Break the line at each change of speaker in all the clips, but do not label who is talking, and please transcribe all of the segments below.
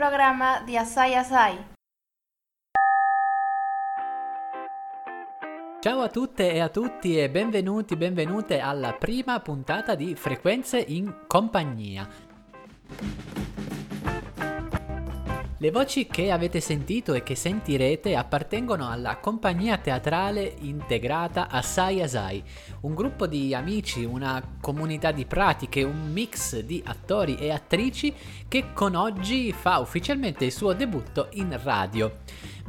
il radioprogramma di Assai Assai.
Ciao a tutte e a tutti e benvenuti, benvenute alla prima puntata di Frequenze in compagnia. Le voci che avete sentito e che sentirete appartengono alla compagnia teatrale integrata Assai Asai, un gruppo di amici, una comunità di pratiche, un mix di attori e attrici che con oggi fa ufficialmente il suo debutto in radio.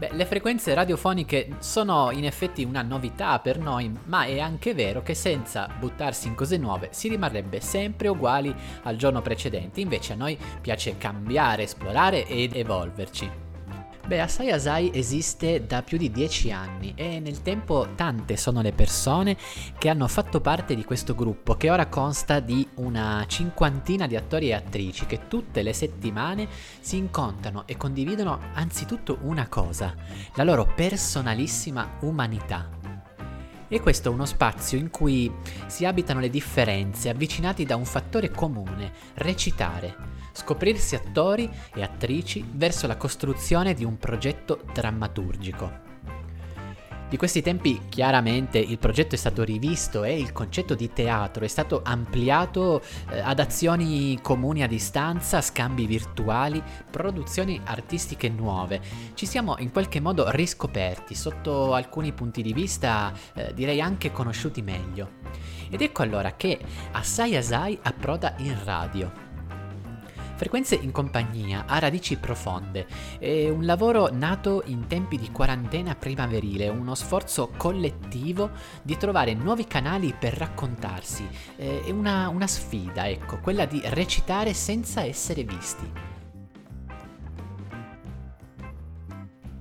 Beh, le frequenze radiofoniche sono in effetti una novità per noi, ma è anche vero che senza buttarsi in cose nuove si rimarrebbe sempre uguali al giorno precedente. Invece a noi piace cambiare, esplorare ed evolverci. Beh, Asai Asai esiste da più di dieci anni e nel tempo tante sono le persone che hanno fatto parte di questo gruppo che ora consta di una cinquantina di attori e attrici che tutte le settimane si incontrano e condividono anzitutto una cosa, la loro personalissima umanità. E questo è uno spazio in cui si abitano le differenze avvicinati da un fattore comune, recitare scoprirsi attori e attrici verso la costruzione di un progetto drammaturgico. Di questi tempi chiaramente il progetto è stato rivisto e il concetto di teatro è stato ampliato eh, ad azioni comuni a distanza, scambi virtuali, produzioni artistiche nuove. Ci siamo in qualche modo riscoperti, sotto alcuni punti di vista eh, direi anche conosciuti meglio. Ed ecco allora che Assai Asai approda in radio Frequenze in compagnia ha radici profonde, è un lavoro nato in tempi di quarantena primaverile, uno sforzo collettivo di trovare nuovi canali per raccontarsi, è una, una sfida, ecco, quella di recitare senza essere visti.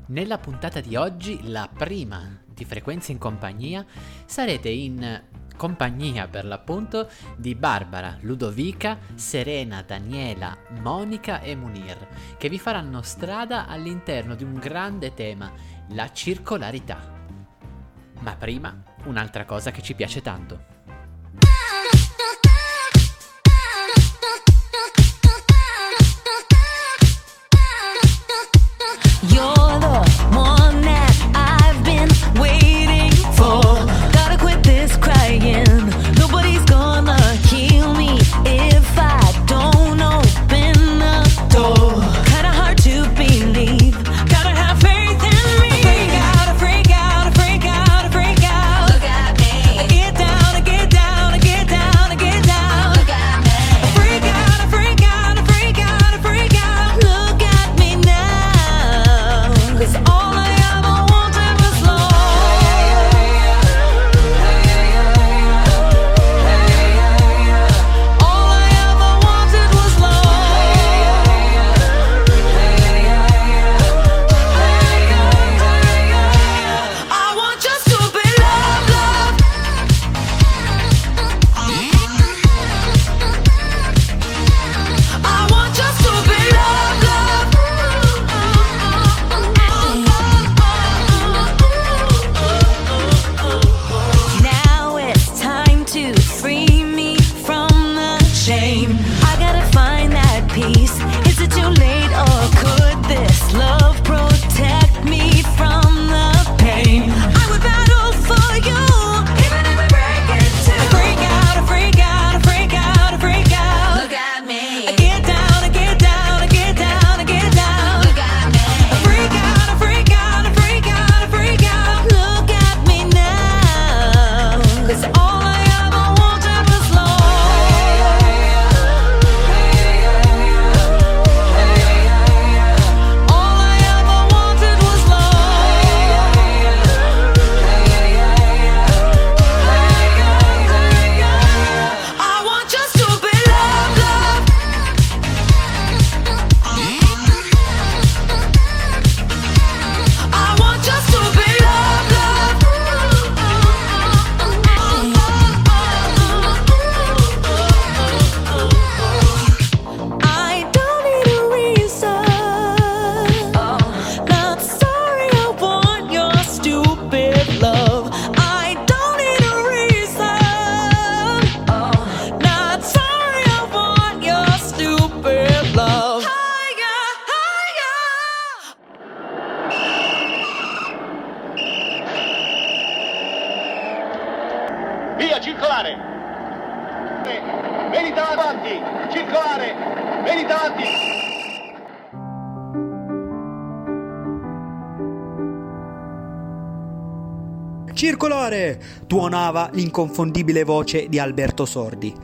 Nella puntata di oggi, la prima di Frequenze in compagnia, sarete in compagnia per l'appunto di Barbara, Ludovica, Serena, Daniela, Monica e Munir, che vi faranno strada all'interno di un grande tema, la circolarità. Ma prima, un'altra cosa che ci piace tanto.
Tuonava l'inconfondibile voce di Alberto Sordi,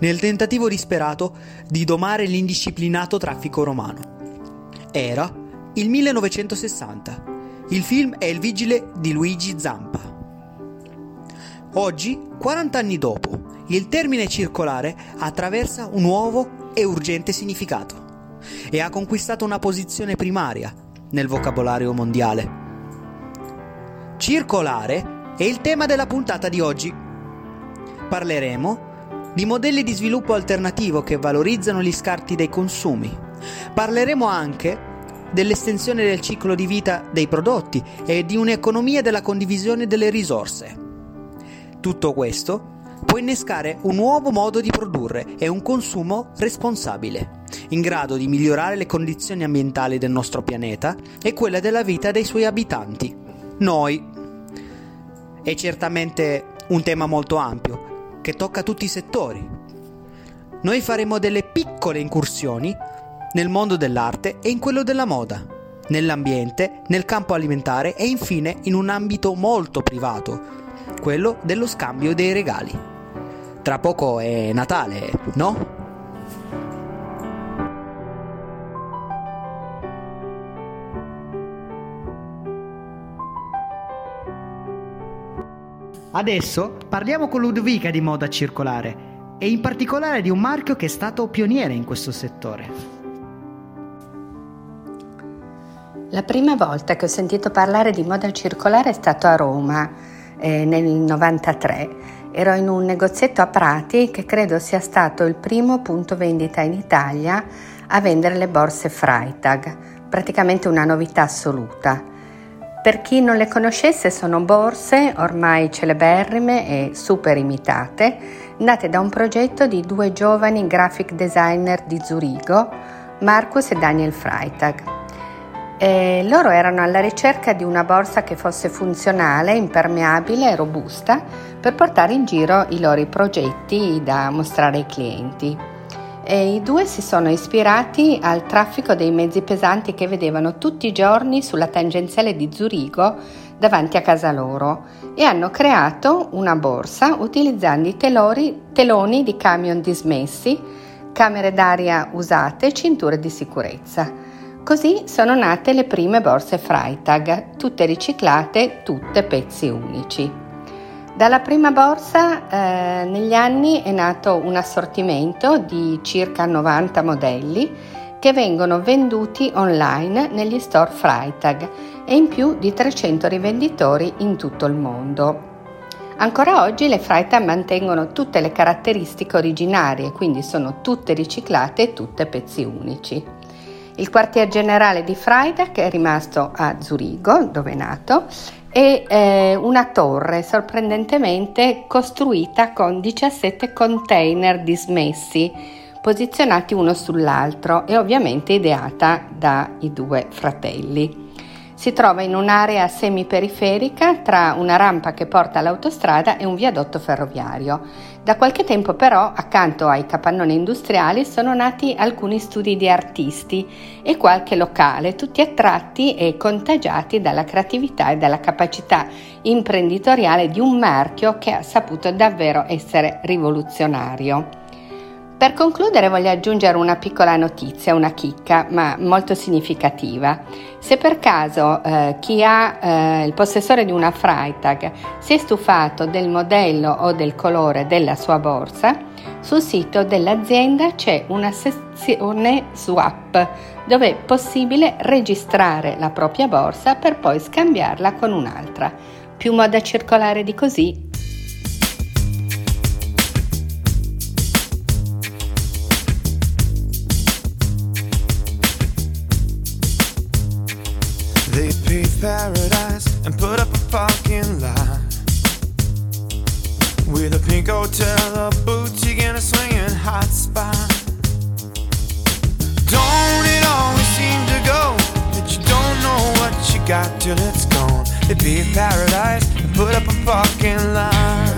nel tentativo disperato di domare l'indisciplinato traffico romano. Era il 1960. Il film è Il vigile di Luigi Zampa. Oggi, 40 anni dopo, il termine circolare attraversa un nuovo e urgente significato e ha conquistato una posizione primaria nel vocabolario mondiale. Circolare è il tema della puntata di oggi. Parleremo di modelli di sviluppo alternativo che valorizzano gli scarti dei consumi. Parleremo anche dell'estensione del ciclo di vita dei prodotti e di un'economia della condivisione delle risorse. Tutto questo può innescare un nuovo modo di produrre e un consumo responsabile, in grado di migliorare le condizioni ambientali del nostro pianeta e quelle della vita dei suoi abitanti. Noi, è certamente un tema molto ampio che tocca tutti i settori. Noi faremo delle piccole incursioni nel mondo dell'arte e in quello della moda, nell'ambiente, nel campo alimentare e infine in un ambito molto privato, quello dello scambio dei regali. Tra poco è Natale, no? Adesso parliamo con Ludovica di moda circolare e in particolare di un marchio che è stato pioniere in questo settore.
La prima volta che ho sentito parlare di moda circolare è stato a Roma eh, nel 93. Ero in un negozietto a Prati che credo sia stato il primo punto vendita in Italia a vendere le borse Freitag, praticamente una novità assoluta. Per chi non le conoscesse sono borse ormai celeberrime e super imitate, nate da un progetto di due giovani graphic designer di Zurigo, Marcus e Daniel Freitag. E loro erano alla ricerca di una borsa che fosse funzionale, impermeabile e robusta per portare in giro i loro progetti da mostrare ai clienti. E I due si sono ispirati al traffico dei mezzi pesanti che vedevano tutti i giorni sulla tangenziale di Zurigo davanti a casa loro e hanno creato una borsa utilizzando i telori, teloni di camion dismessi, camere d'aria usate e cinture di sicurezza. Così sono nate le prime borse Freitag, tutte riciclate, tutte pezzi unici. Dalla prima borsa eh, negli anni è nato un assortimento di circa 90 modelli che vengono venduti online negli store Freitag e in più di 300 rivenditori in tutto il mondo. Ancora oggi le Freitag mantengono tutte le caratteristiche originarie, quindi sono tutte riciclate e tutte pezzi unici. Il quartier generale di Freitag è rimasto a Zurigo, dove è nato, e eh, una torre sorprendentemente costruita con 17 container dismessi posizionati uno sull'altro e ovviamente ideata dai due fratelli. Si trova in un'area semiperiferica tra una rampa che porta all'autostrada e un viadotto ferroviario. Da qualche tempo però, accanto ai capannoni industriali, sono nati alcuni studi di artisti e qualche locale, tutti attratti e contagiati dalla creatività e dalla capacità imprenditoriale di un marchio che ha saputo davvero essere rivoluzionario. Per concludere voglio aggiungere una piccola notizia, una chicca, ma molto significativa. Se per caso eh, chi ha eh, il possessore di una Freitag si è stufato del modello o del colore della sua borsa, sul sito dell'azienda c'è una sezione swap dove è possibile registrare la propria borsa per poi scambiarla con un'altra. Più moda circolare di così
paradise and put up a parking lot. With a pink hotel, a boutique, and a swinging hot spot. Don't it always seem to go that you don't know what you got till it's gone? It'd be a paradise and put up a parking lot.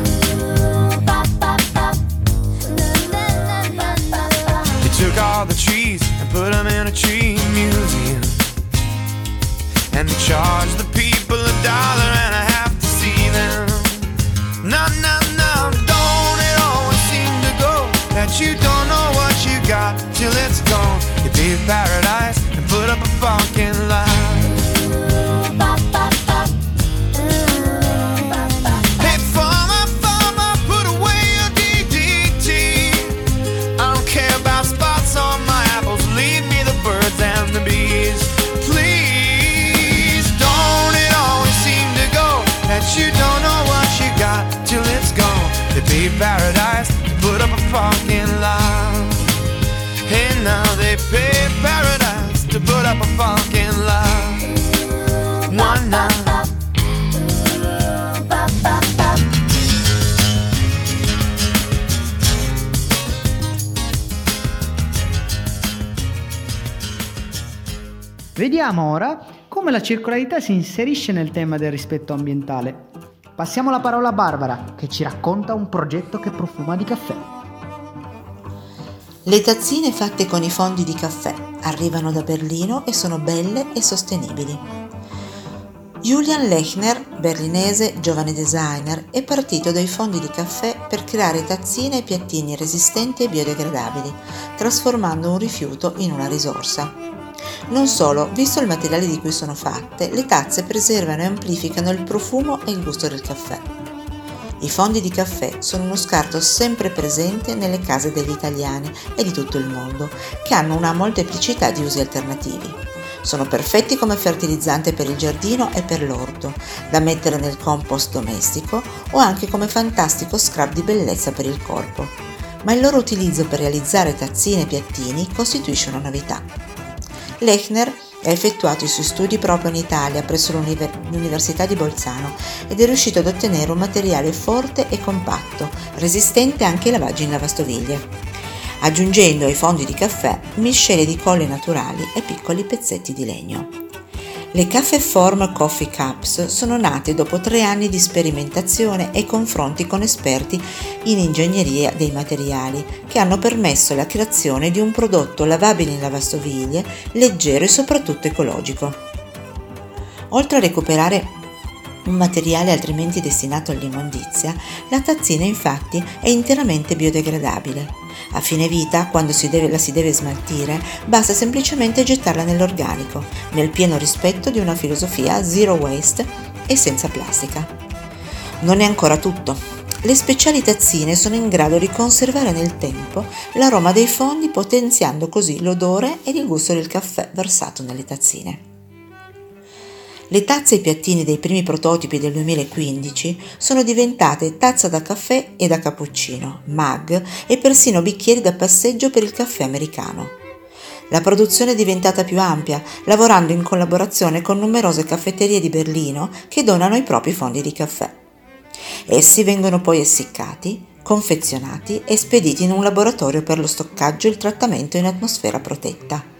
They took all the trees and put them in a tree museum. And charge the people a dollar and a half to see them. No, no, no, don't it always seem to go that you don't know what you got till it's gone. You pay paradise and put up a fucking lie. Paradise, put up a fucking lie. Hey, now they pay paradise to put up a fucking lie. One night.
Vediamo ora come la circolarità si inserisce nel tema del rispetto ambientale. Passiamo la parola a Barbara, che ci racconta un progetto che profuma di caffè.
Le tazzine fatte con i fondi di caffè arrivano da Berlino e sono belle e sostenibili. Julian Lechner, berlinese, giovane designer, è partito dai fondi di caffè per creare tazzine e piattini resistenti e biodegradabili, trasformando un rifiuto in una risorsa. Non solo, visto il materiale di cui sono fatte, le tazze preservano e amplificano il profumo e il gusto del caffè. I fondi di caffè sono uno scarto sempre presente nelle case degli italiani e di tutto il mondo, che hanno una molteplicità di usi alternativi. Sono perfetti come fertilizzante per il giardino e per l'orto, da mettere nel compost domestico o anche come fantastico scrub di bellezza per il corpo. Ma il loro utilizzo per realizzare tazzine e piattini costituisce una novità. Lechner ha effettuato i suoi studi proprio in Italia presso l'Univer- l'Università di Bolzano ed è riuscito ad ottenere un materiale forte e compatto, resistente anche ai lavaggi in lavastoviglie, aggiungendo ai fondi di caffè miscele di colle naturali e piccoli pezzetti di legno. Le Caffè Form Coffee Cups sono nate dopo tre anni di sperimentazione e confronti con esperti in ingegneria dei materiali che hanno permesso la creazione di un prodotto lavabile in lavastoviglie, leggero e soprattutto ecologico. Oltre a recuperare un materiale altrimenti destinato all'immondizia, la tazzina infatti è interamente biodegradabile. A fine vita, quando si deve, la si deve smaltire, basta semplicemente gettarla nell'organico, nel pieno rispetto di una filosofia zero waste e senza plastica. Non è ancora tutto. Le speciali tazzine sono in grado di conservare nel tempo l'aroma dei fondi potenziando così l'odore ed il gusto del caffè versato nelle tazzine. Le tazze e i piattini dei primi prototipi del 2015 sono diventate tazza da caffè e da cappuccino, mug e persino bicchieri da passeggio per il caffè americano. La produzione è diventata più ampia, lavorando in collaborazione con numerose caffetterie di Berlino che donano i propri fondi di caffè. Essi vengono poi essiccati, confezionati e spediti in un laboratorio per lo stoccaggio e il trattamento in atmosfera protetta.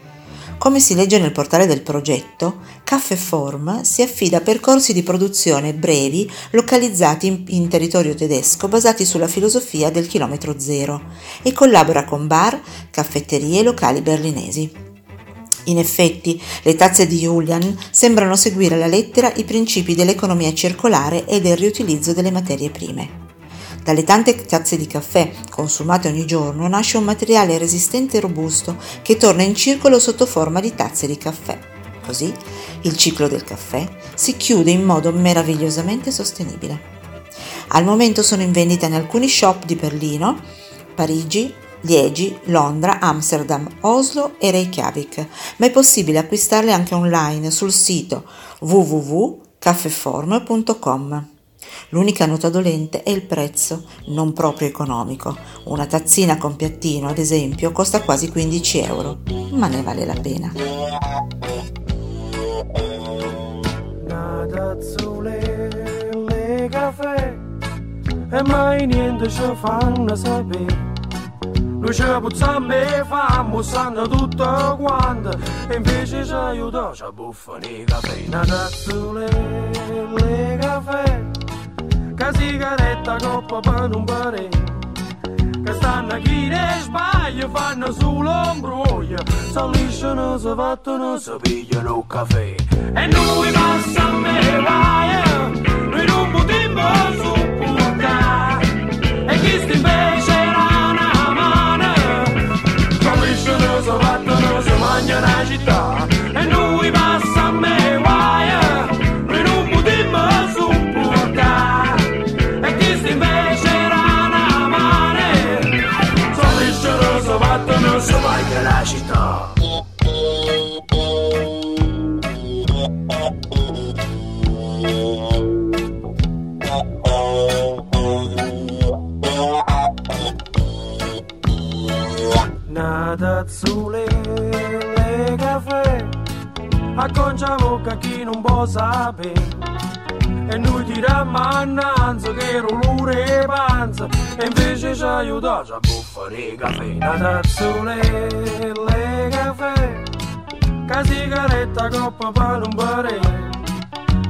Come si legge nel portale del progetto, Caffè Form si affida a percorsi di produzione brevi localizzati in, in, territorio tedesco basati sulla filosofia del chilometro zero e collabora con bar, caffetterie e locali berlinesi. In effetti, le tazze di Julian sembrano seguire alla lettera i principi dell'economia circolare e del riutilizzo delle materie prime. Dalle tante tazze di caffè consumate ogni giorno nasce un materiale resistente e robusto che torna in circolo sotto forma di tazze di caffè. Così il ciclo del caffè si chiude in modo meravigliosamente sostenibile. Al momento sono in vendita in alcuni shop di Berlino, Parigi, Liegi, Londra, Amsterdam, Oslo e Reykjavik, ma è possibile acquistarle anche online sul sito www.caffeform.com. L'unica nota dolente è il prezzo, non proprio economico. Una tazzina con piattino, ad esempio, costa quasi 15 euro, ma ne vale la pena.
e mai niente ci fanno sapere. Noi ci puzziamo e famo, sanno tutto quanto, e invece ci aiuta, ci buffano i caffè, una tazzule, le caffè, che sigaretta coppa per non pare, che stanno chi ne sbaglia fanno un broglio si lisciano, si fattono, si pigliano un caffè. E noi passa a me vai noi non potremmo sopportare e chi sta invece era una mano. Si lisciano, si fattono, si mangia la città Acconcia bocca chi non può sapere. E noi tiriamo annanza che rolure panza E invece ci aiuta a buffare caffè Nada azzurre le caffè. Che sigaretta coppa per un parere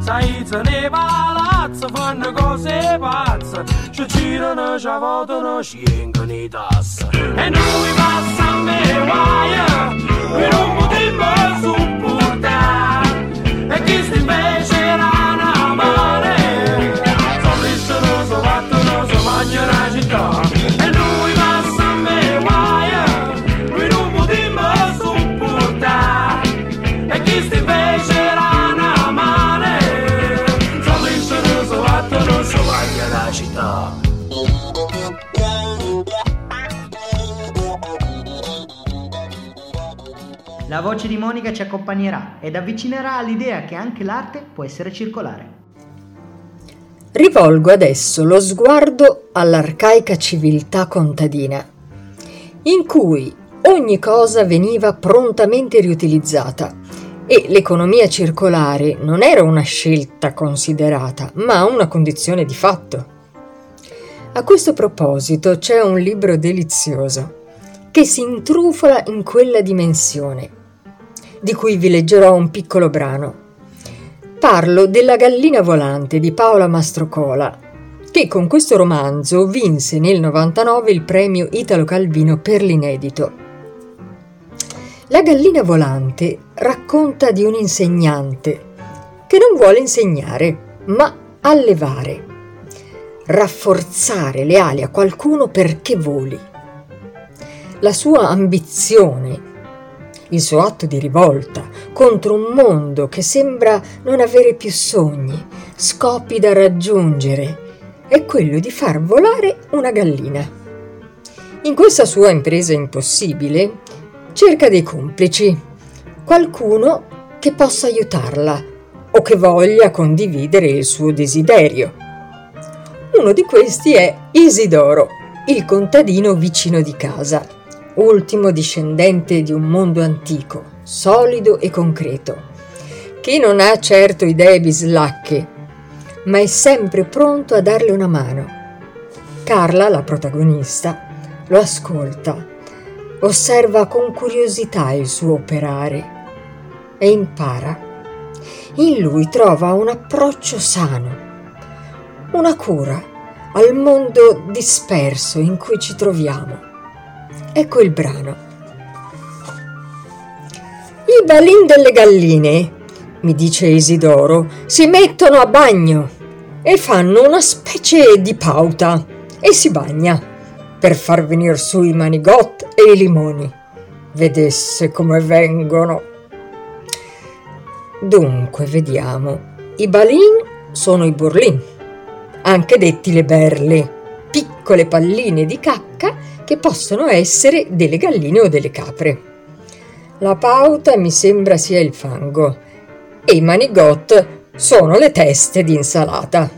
Sai, se ne palazzo fanno cose pazze. Ci girano, ci votano, ci engono i tassi E noi passa a me guaia Noi non potremmo supportare città La
voce di Monica ci accompagnerà ed avvicinerà all'idea che anche l'arte può essere circolare.
Rivolgo adesso lo sguardo all'arcaica civiltà contadina, in cui ogni cosa veniva prontamente riutilizzata e l'economia circolare non era una scelta considerata, ma una condizione di fatto. A questo proposito c'è un libro delizioso che si intrufola in quella dimensione, di cui vi leggerò un piccolo brano. Parlo della gallina volante di Paola Mastrocola, che con questo romanzo vinse nel 99 il premio Italo Calvino per l'inedito. La gallina volante racconta di un insegnante che non vuole insegnare, ma allevare, rafforzare le ali a qualcuno perché voli. La sua ambizione, il suo atto di rivolta contro un mondo che sembra non avere più sogni, scopi da raggiungere, è quello di far volare una gallina. In questa sua impresa impossibile cerca dei complici, qualcuno che possa aiutarla o che voglia condividere il suo desiderio. Uno di questi è Isidoro, il contadino vicino di casa, ultimo discendente di un mondo antico, solido e concreto, che non ha certo idee bislacche, ma è sempre pronto a darle una mano. Carla, la protagonista, lo ascolta, osserva con curiosità il suo operare e impara. In lui trova un approccio sano, una cura al mondo disperso in cui ci troviamo. Ecco il brano. I balin delle galline, mi dice Isidoro, si mettono a bagno e fanno una specie di pauta e si bagna per far venire su i manigot e i limoni. Vedesse come vengono. Dunque, vediamo. I balin sono i burlin, anche detti le berle, piccole palline di cacca che possono essere delle galline o delle capre. La pauta mi sembra sia il fango e i manigot sono le teste di insalata.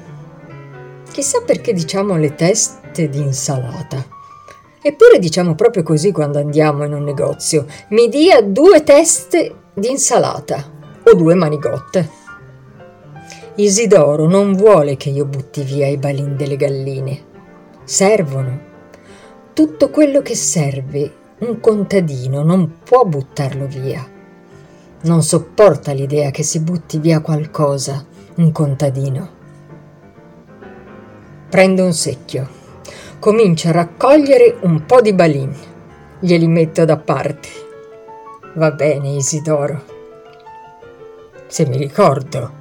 Chissà perché diciamo le teste di insalata. Eppure diciamo proprio così quando andiamo in un negozio. Mi dia due teste di insalata o due manigotte. Isidoro non vuole che io butti via i balin delle galline. Servono. Tutto quello che serve un contadino non può buttarlo via. Non sopporta l'idea che si butti via qualcosa, un contadino. Prende un secchio, comincia a raccogliere un po' di balin. Glieli metto da parte. Va bene, Isidoro. Se mi ricordo.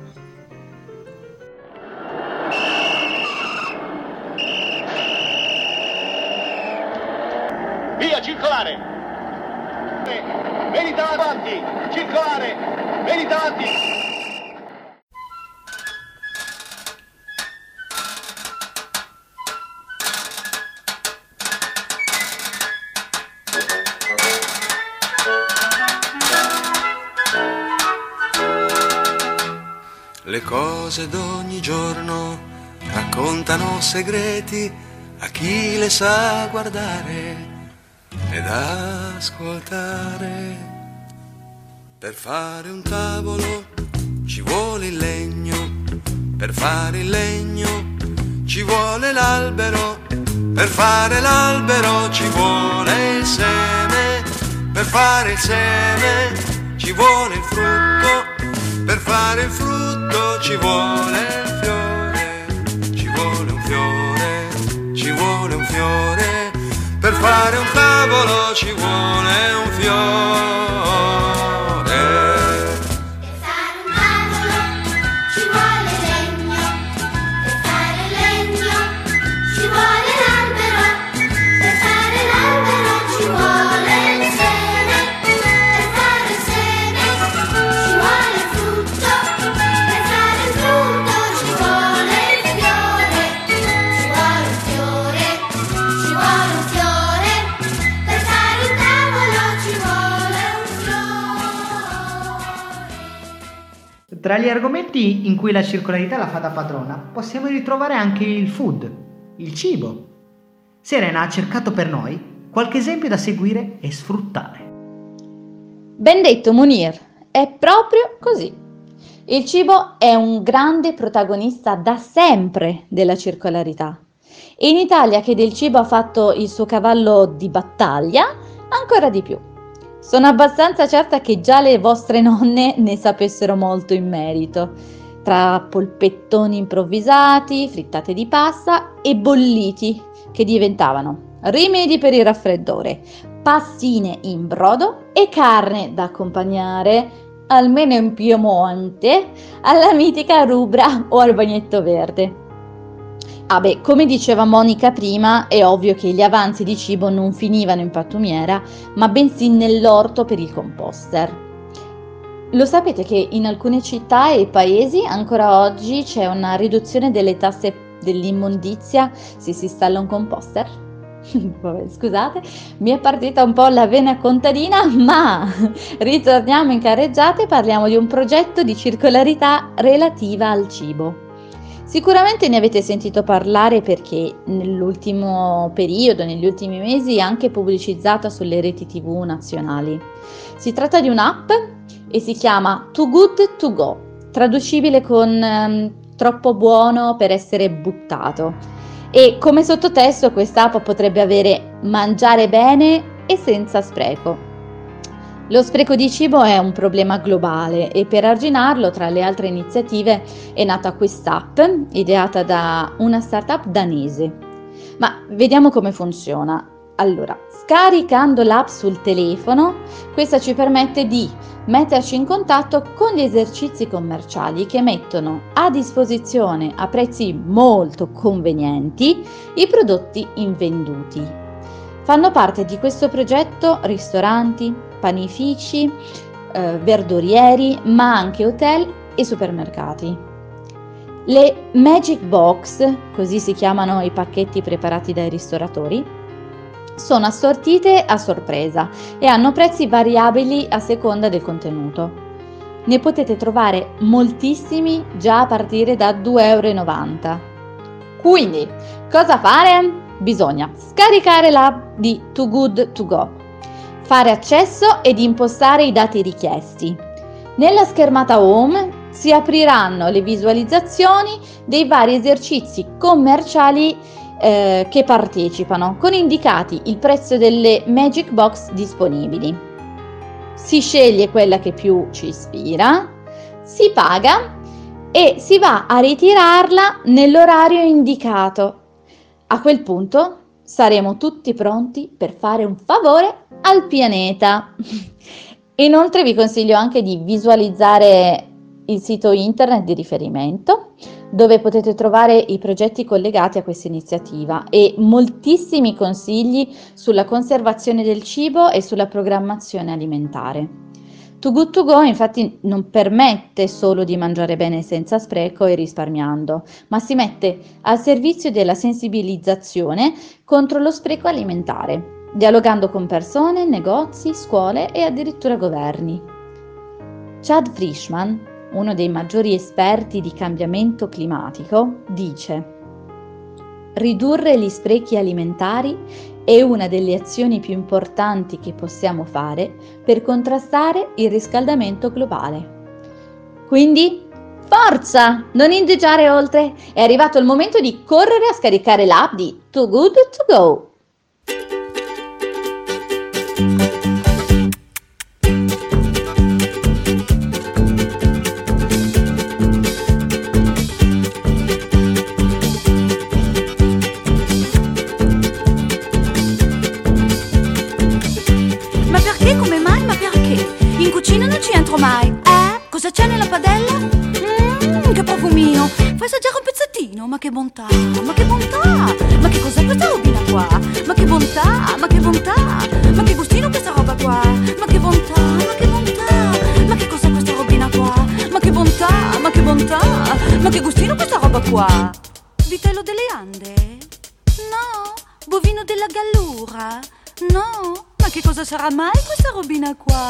Cose d'ogni giorno raccontano segreti a chi le sa guardare ed ascoltare. Per fare un tavolo ci vuole il legno, per fare il legno ci vuole l'albero, per fare l'albero ci vuole il seme, per fare il seme ci vuole il frutto, per fare il frutto ci vuole il fiore, ci vuole un fiore, ci vuole un fiore, per fare un tavolo ci vuole un fiore.
Tra gli argomenti in cui la circolarità la fa da padrona, possiamo ritrovare anche il food, il cibo. Serena ha cercato per noi qualche esempio da seguire e sfruttare.
Ben detto Munir, è proprio così. Il cibo è un grande protagonista da sempre della circolarità. In Italia che del cibo ha fatto il suo cavallo di battaglia, ancora di più. Sono abbastanza certa che già le vostre nonne ne sapessero molto in merito, tra polpettoni improvvisati, frittate di pasta e bolliti che diventavano rimedi per il raffreddore, pastine in brodo e carne da accompagnare, almeno in Piemonte, alla mitica rubra o al bagnetto verde. Ah beh, come diceva Monica prima, è ovvio che gli avanzi di cibo non finivano in pattumiera, ma bensì nell'orto per il composter. Lo sapete che in alcune città e paesi ancora oggi c'è una riduzione delle tasse dell'immondizia se si installa un composter? Vabbè, scusate, mi è partita un po' la vena contadina, ma ritorniamo in carreggiata e parliamo di un progetto di circolarità relativa al cibo. Sicuramente ne avete sentito parlare perché nell'ultimo periodo, negli ultimi mesi, è anche pubblicizzata sulle reti tv nazionali. Si tratta di un'app e si chiama Too Good To Go, traducibile con ehm, troppo buono per essere buttato. E come sottotesto quest'app potrebbe avere mangiare bene e senza spreco. Lo spreco di cibo è un problema globale e per arginarlo, tra le altre iniziative, è nata quest'app ideata da una startup danese. Ma vediamo come funziona. Allora, scaricando l'app sul telefono, questa ci permette di metterci in contatto con gli esercizi commerciali che mettono a disposizione a prezzi molto convenienti i prodotti invenduti. Fanno parte di questo progetto ristoranti, panifici, eh, verdurieri, ma anche hotel e supermercati. Le Magic Box, così si chiamano i pacchetti preparati dai ristoratori, sono assortite a sorpresa e hanno prezzi variabili a seconda del contenuto. Ne potete trovare moltissimi già a partire da 2,90 euro. Quindi, cosa fare? Bisogna scaricare l'app di Too Good To Go, fare accesso ed impostare i dati richiesti. Nella schermata home si apriranno le visualizzazioni dei vari esercizi commerciali eh, che partecipano, con indicati il prezzo delle Magic Box disponibili. Si sceglie quella che più ci ispira, si paga e si va a ritirarla nell'orario indicato. A quel punto saremo tutti pronti per fare un favore al pianeta. Inoltre vi consiglio anche di visualizzare il sito internet di riferimento dove potete trovare i progetti collegati a questa iniziativa e moltissimi consigli sulla conservazione del cibo e sulla programmazione alimentare. Too Good To Go infatti non permette solo di mangiare bene senza spreco e risparmiando, ma si mette al servizio della sensibilizzazione contro lo spreco alimentare, dialogando con persone, negozi, scuole e addirittura governi. Chad Frischman, uno dei maggiori esperti di cambiamento climatico, dice Ridurre gli sprechi alimentari è una delle azioni più importanti che possiamo fare per contrastare il riscaldamento globale. Quindi, forza! Non indugiare oltre! È arrivato il momento di correre a scaricare l'app di Too Good To Go.
Cosa c'è nella padella? Mmm, che profumino. Fai assaggiare un pezzettino. Ma che bontà, ma che bontà. Ma che cos'è questa robina qua? Ma che bontà, ma che bontà. Ma che gustino questa roba qua? Ma che bontà, ma che bontà. Ma che cos'è questa robina qua? Ma che bontà, ma che bontà. Ma che gustino questa roba qua? Vitello delle Ande? No. Bovino della Gallura? No. Ma che cosa sarà mai questa robina qua?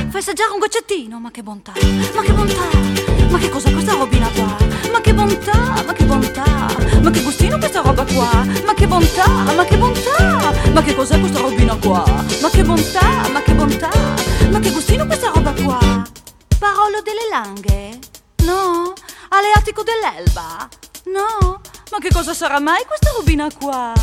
Fai assaggiare un goccettino, ma che bontà! Ma che bontà! Ma che cos'è questa robina qua? Ma che bontà! Ma che bontà! Ma che gustino questa roba qua? Ma che bontà! Ma che bontà! Ma che cos'è questa robina qua? Ma che bontà! Ma che bontà! Ma che gustino questa roba qua? Parolo delle langhe? No? Aleatico dell'Elba? No? Ma che cosa sarà mai questa robina qua?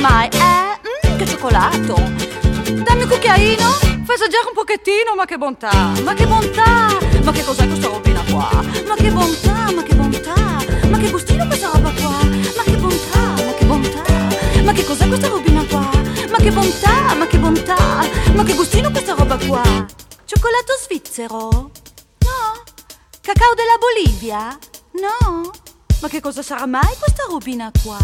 Mai. Eh? Mm, che cioccolato! Dammi un cucchiaino! Fai assaggiare un pochettino, ma che bontà! Ma che bontà! Ma che cos'è questa robina qua? Ma che bontà! Ma che bontà! Ma che gustino questa roba qua? Ma che bontà! Ma che bontà! Ma che cos'è questa robina qua? Ma che bontà! Ma che bontà! Ma che gustino questa roba qua? Cioccolato svizzero? No? Cacao della Bolivia? No? Ma che cosa sarà mai questa robina qua?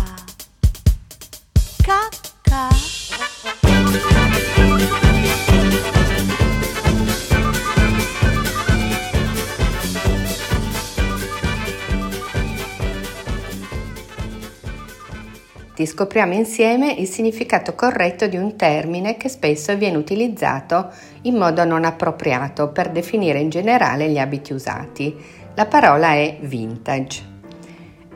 Ti scopriamo insieme il significato corretto di un termine che spesso viene utilizzato in modo non appropriato per definire in generale gli abiti usati. La parola è vintage.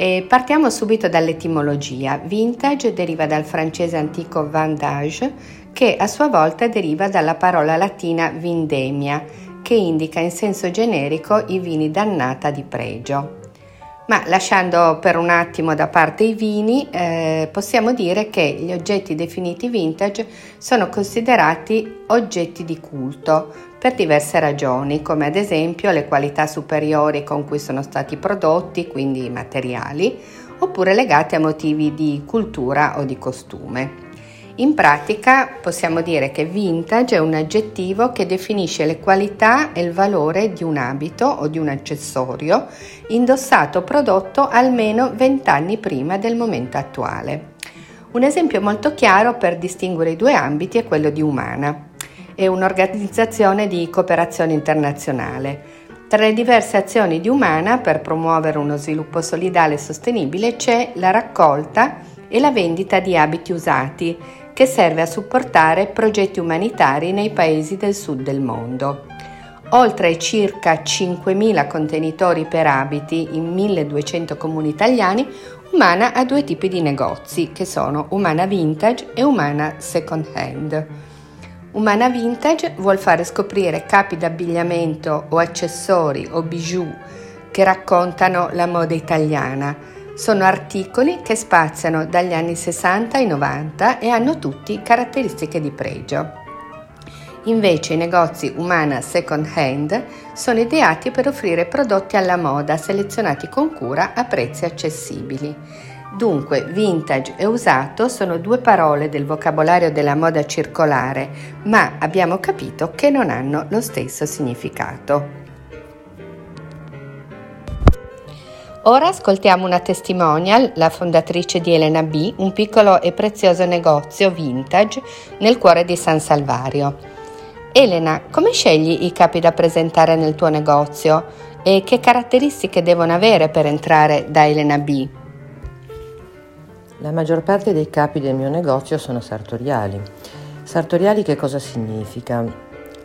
E partiamo subito dall'etimologia. Vintage deriva dal francese antico vandage, che a sua volta deriva dalla parola latina vindemia, che indica in senso generico i vini d'annata di pregio. Ma lasciando per un attimo da parte i vini, eh, possiamo dire che gli oggetti definiti vintage sono considerati oggetti di culto per diverse ragioni, come ad esempio le qualità superiori con cui sono stati prodotti, quindi i materiali, oppure legati a motivi di cultura o di costume. In pratica possiamo dire che vintage è un aggettivo che definisce le qualità e il valore di un abito o di un accessorio indossato o prodotto almeno 20 anni prima del momento attuale. Un esempio molto chiaro per distinguere i due ambiti è quello di Umana. È un'organizzazione di cooperazione internazionale. Tra le diverse azioni di Umana per promuovere uno sviluppo solidale e sostenibile c'è la raccolta e la vendita di abiti usati che serve a supportare progetti umanitari nei paesi del sud del mondo. Oltre ai circa 5.000 contenitori per abiti in 1.200 comuni italiani, Umana ha due tipi di negozi, che sono Umana Vintage e Umana Second Hand. Umana Vintage vuol fare scoprire capi d'abbigliamento o accessori o bijou che raccontano la moda italiana. Sono articoli che spaziano dagli anni 60 ai 90 e hanno tutti caratteristiche di pregio. Invece i negozi Umana Second Hand sono ideati per offrire prodotti alla moda selezionati con cura a prezzi accessibili. Dunque, vintage e usato sono due parole del vocabolario della moda circolare, ma abbiamo capito che non hanno lo stesso significato. Ora ascoltiamo una testimonial, la fondatrice di Elena B, un piccolo e prezioso negozio vintage nel cuore di San Salvario. Elena, come scegli i capi da presentare nel tuo negozio e che caratteristiche devono avere per entrare da Elena B?
La maggior parte dei capi del mio negozio sono sartoriali. Sartoriali che cosa significa?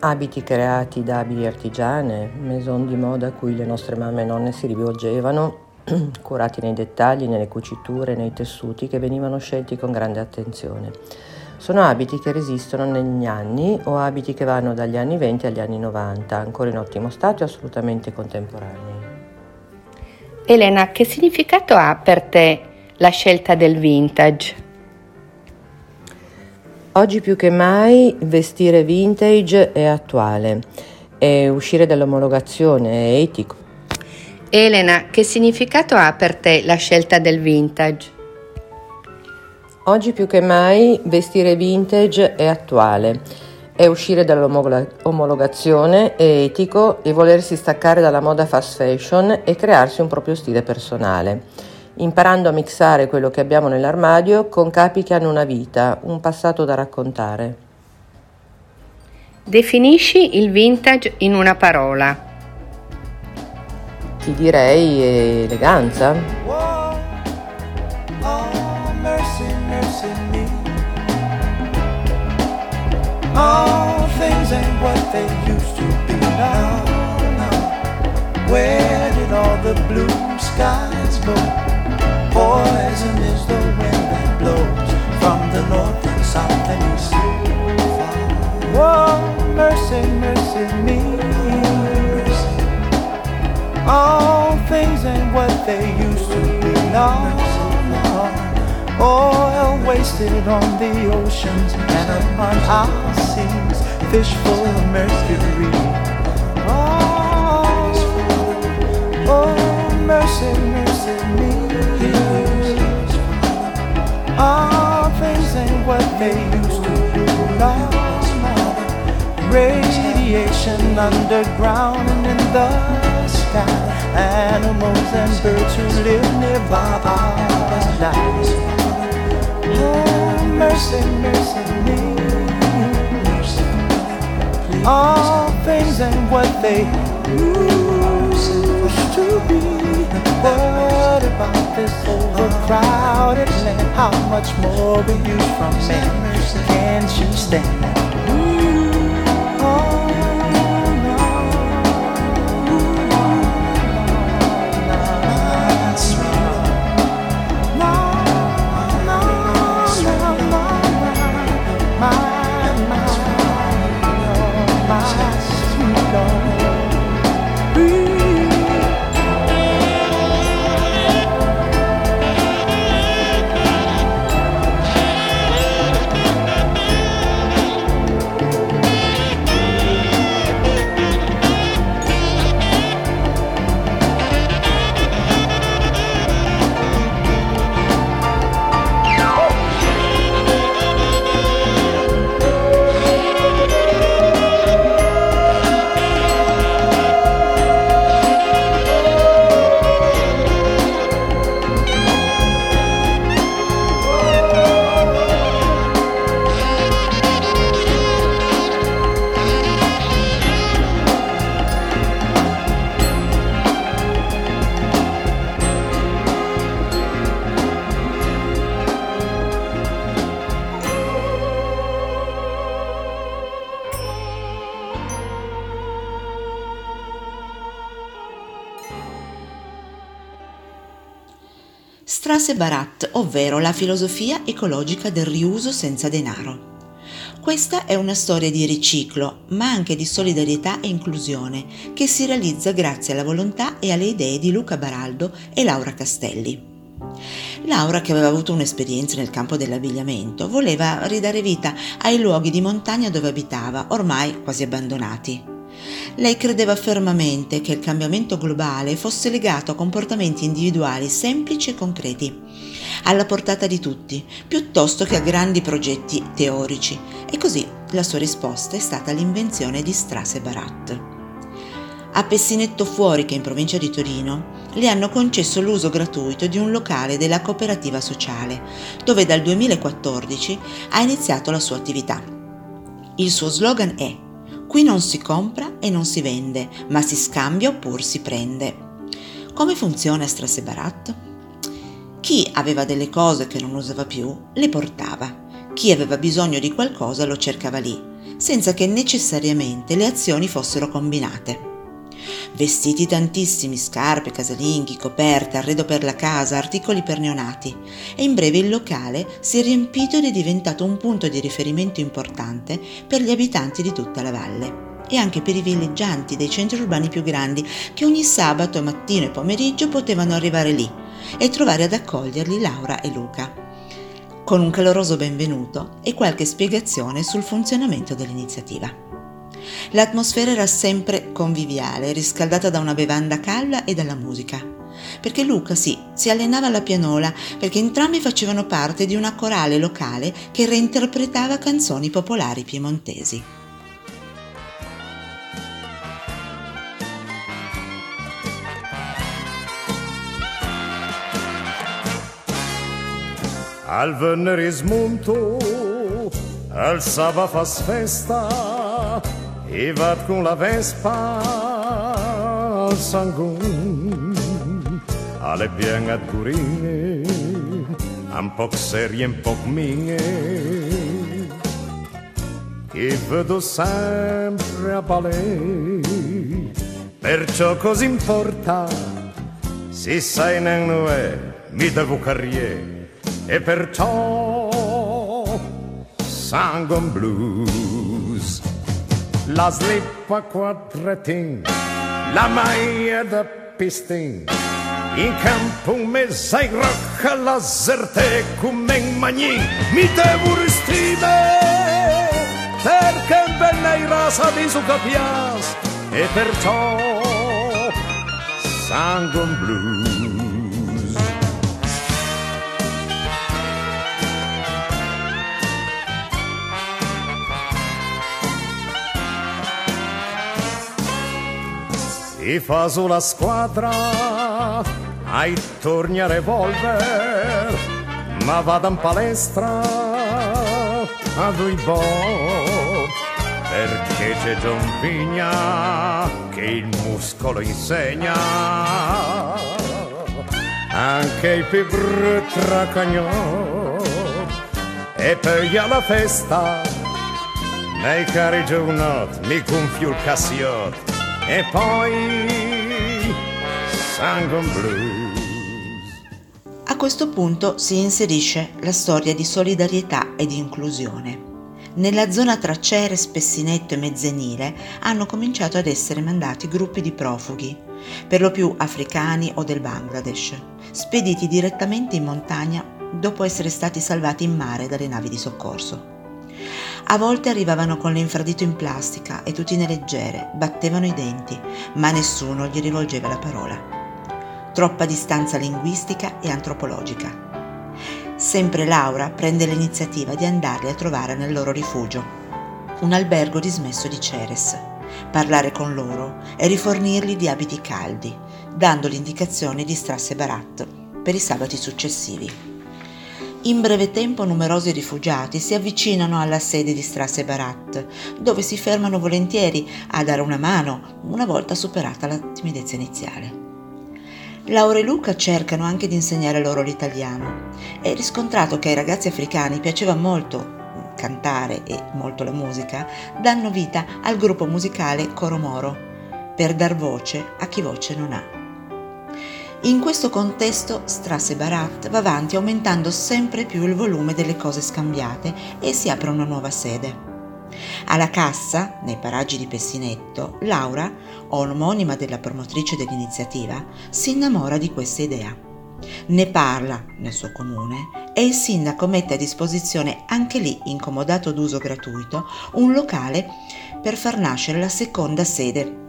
Abiti creati da abili artigiane, maison di moda a cui le nostre mamme e nonne si rivolgevano, curati nei dettagli, nelle cuciture, nei tessuti che venivano scelti con grande attenzione. Sono abiti che resistono negli anni o abiti che vanno dagli anni 20 agli anni 90, ancora in ottimo stato e assolutamente contemporanei.
Elena, che significato ha per te la scelta del vintage?
Oggi più che mai vestire vintage è attuale e uscire dall'omologazione è etico.
Elena, che significato ha per te la scelta del vintage?
Oggi più che mai vestire vintage è attuale, è uscire dall'omologazione, è etico e volersi staccare dalla moda fast fashion e crearsi un proprio stile personale, imparando a mixare quello che abbiamo nell'armadio con capi che hanno una vita, un passato da raccontare.
Definisci il vintage in una parola.
Ti direi eleganza.
mercy, mercy me. All things ain't what they used to be now. now. Where did all the blue skies go? Poison is the wind that blows from the north and south and east. Whoa, mercy, mercy me. All things ain't what they used to be now. Oil wasted on the oceans and upon our seas, fish full of mercury. Oh, oh mercy, mercy me. All things ain't what they used to. No, no. Radiation underground and in the sky. Animals and birds who live nearby are die. Oh, mercy, mercy me. Mercy All things ain't what they used to be. What about this overcrowded land? How much more will you from man? Can't you stand?
Strasse Barat, ovvero la filosofia ecologica del riuso senza denaro. Questa è una storia di riciclo, ma anche di solidarietà e inclusione, che si realizza grazie alla volontà e alle idee di Luca Baraldo e Laura Castelli. Laura, che aveva avuto un'esperienza nel campo dell'abbigliamento, voleva ridare vita ai luoghi di montagna dove abitava, ormai quasi abbandonati. Lei credeva fermamente che il cambiamento globale fosse legato a comportamenti individuali semplici e concreti, alla portata di tutti, piuttosto che a grandi progetti teorici, e così la sua risposta è stata l'invenzione di Strase Barat. A Pessinetto Fuori, che è in provincia di Torino, le hanno concesso l'uso gratuito di un locale della cooperativa sociale, dove dal 2014 ha iniziato la sua attività. Il suo slogan è Qui non si compra e non si vende, ma si scambia oppure si prende. Come funziona Strase Barat? Chi aveva delle cose che non usava più, le portava. Chi aveva bisogno di qualcosa lo cercava lì, senza che necessariamente le azioni fossero combinate. Vestiti tantissimi, scarpe, casalinghi, coperte, arredo per la casa, articoli per neonati. E in breve il locale si è riempito ed è diventato un punto di riferimento importante per gli abitanti di tutta la valle e anche per i villeggianti dei centri urbani più grandi che ogni sabato, mattino e pomeriggio potevano arrivare lì e trovare ad accoglierli Laura e Luca, con un caloroso benvenuto e qualche spiegazione sul funzionamento dell'iniziativa. L'atmosfera era sempre conviviale, riscaldata da una bevanda calda e dalla musica. Perché Luca, sì, si allenava alla pianola, perché entrambi facevano parte di una corale locale che reinterpretava canzoni popolari piemontesi.
Al venere smonto, al sabato fas festa, e vad con la Vespa al sangun alle ad curine un poc serie un poc mie che vedo sempre a balè perciò così importa se sai non è mi devo carriere e perciò sangon blues la slippa quadratin, la maglia da pistin. In campo un mese ai rocca la zerte come in magni, mi devo restire perché bella in rasa di su capias e perciò sangue blues. Fa la squadra ai torni a revolver, ma vado in palestra a due bob, perché c'è John Vigna che il muscolo insegna, anche il più brutto cagnò, e poi alla festa, nei cari giornati mi gonfio il cassiotto, e poi Sangon Blues.
A questo punto si inserisce la storia di solidarietà e di inclusione. Nella zona tra Ceres, Pessinetto e Mezzenile hanno cominciato ad essere mandati gruppi di profughi, per lo più africani o del Bangladesh, spediti direttamente in montagna dopo essere stati salvati in mare dalle navi di soccorso. A volte arrivavano con l'infradito in plastica e tutine leggere, battevano i denti, ma nessuno gli rivolgeva la parola. Troppa distanza linguistica e antropologica. Sempre Laura prende l'iniziativa di andarli a trovare nel loro rifugio, un albergo dismesso di Ceres, parlare con loro e rifornirli di abiti caldi, dando l'indicazione di Strasse Barat per i sabati successivi. In breve tempo numerosi rifugiati si avvicinano alla sede di Strasse Barat, dove si fermano volentieri a dare una mano una volta superata la timidezza iniziale. Laura e Luca cercano anche di insegnare loro l'italiano e riscontrato che ai ragazzi africani piaceva molto cantare e molto la musica, danno vita al gruppo musicale Coro Moro per dar voce a chi voce non ha. In questo contesto Strasse Barat va avanti aumentando sempre più il volume delle cose scambiate e si apre una nuova sede. Alla cassa, nei paraggi di Pessinetto, Laura, omonima della promotrice dell'iniziativa, si innamora di questa idea. Ne parla nel suo comune e il sindaco mette a disposizione anche lì, incomodato d'uso gratuito, un locale per far nascere la seconda sede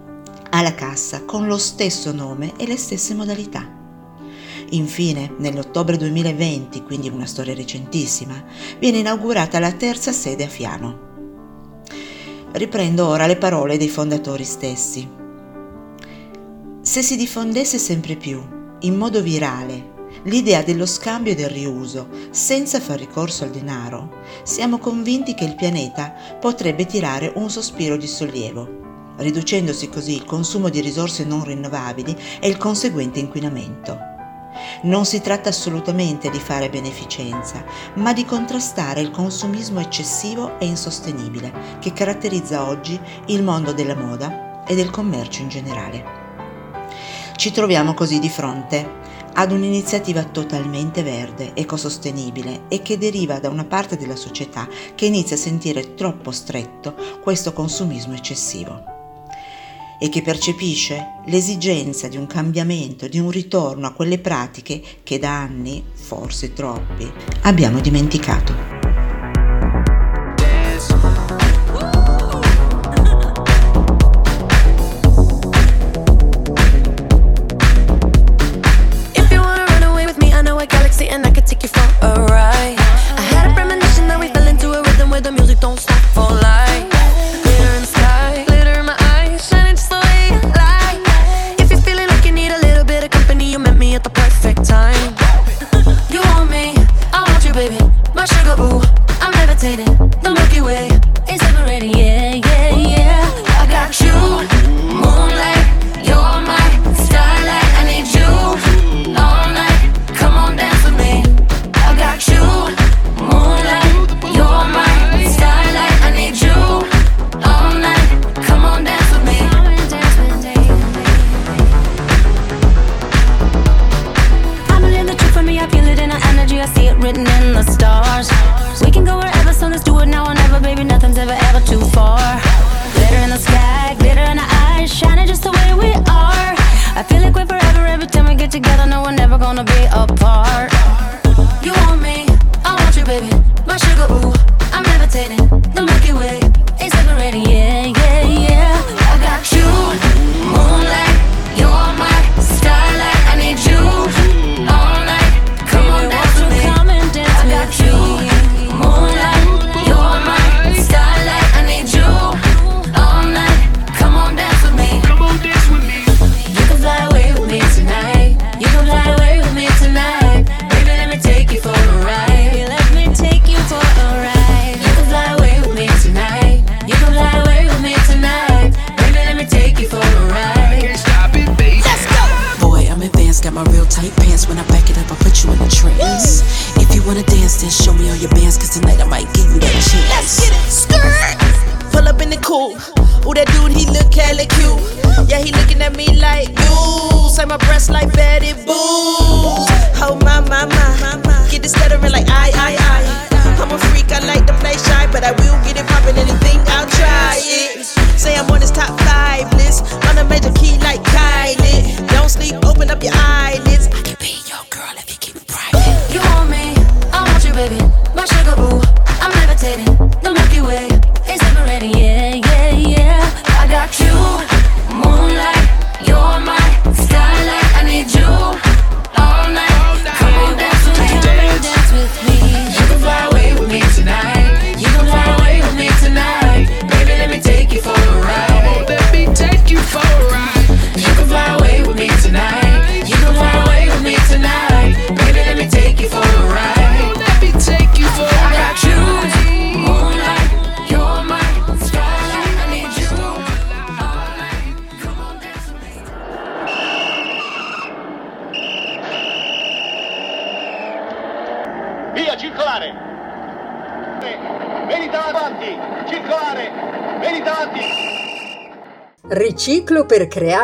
alla cassa con lo stesso nome e le stesse modalità. Infine, nell'ottobre 2020, quindi una storia recentissima, viene inaugurata la terza sede a Fiano. Riprendo ora le parole dei fondatori stessi. Se si diffondesse sempre più, in modo virale, l'idea dello scambio e del riuso, senza far ricorso al denaro, siamo convinti che il pianeta potrebbe tirare un sospiro di sollievo riducendosi così il consumo di risorse non rinnovabili e il conseguente inquinamento. Non si tratta assolutamente di fare beneficenza, ma di contrastare il consumismo eccessivo e insostenibile che caratterizza oggi il mondo della moda e del commercio in generale. Ci troviamo così di fronte ad un'iniziativa totalmente verde, ecosostenibile e che deriva da una parte della società che inizia a sentire troppo stretto questo consumismo eccessivo e che percepisce l'esigenza di un cambiamento, di un ritorno a quelle pratiche che da anni, forse troppi, abbiamo dimenticato.
together, no, we're never gonna be apart. You want me, I want you, baby. My sugar, ooh, I'm levitating. The Milky Way is separating, yeah.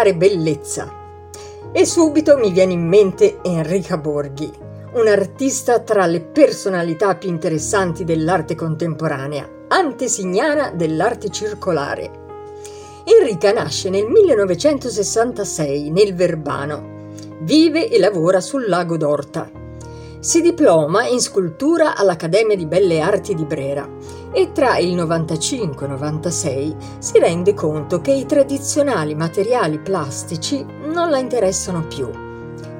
particolare bellezza. E subito mi viene in mente Enrica Borghi, un'artista tra le personalità più interessanti dell'arte contemporanea, antesignana dell'arte circolare. Enrica nasce nel 1966 nel Verbano. Vive e lavora sul lago d'Orta. Si diploma in scultura all'Accademia di Belle Arti di Brera e tra il 95 e il 96 si rende conto che i tradizionali materiali plastici non la interessano più.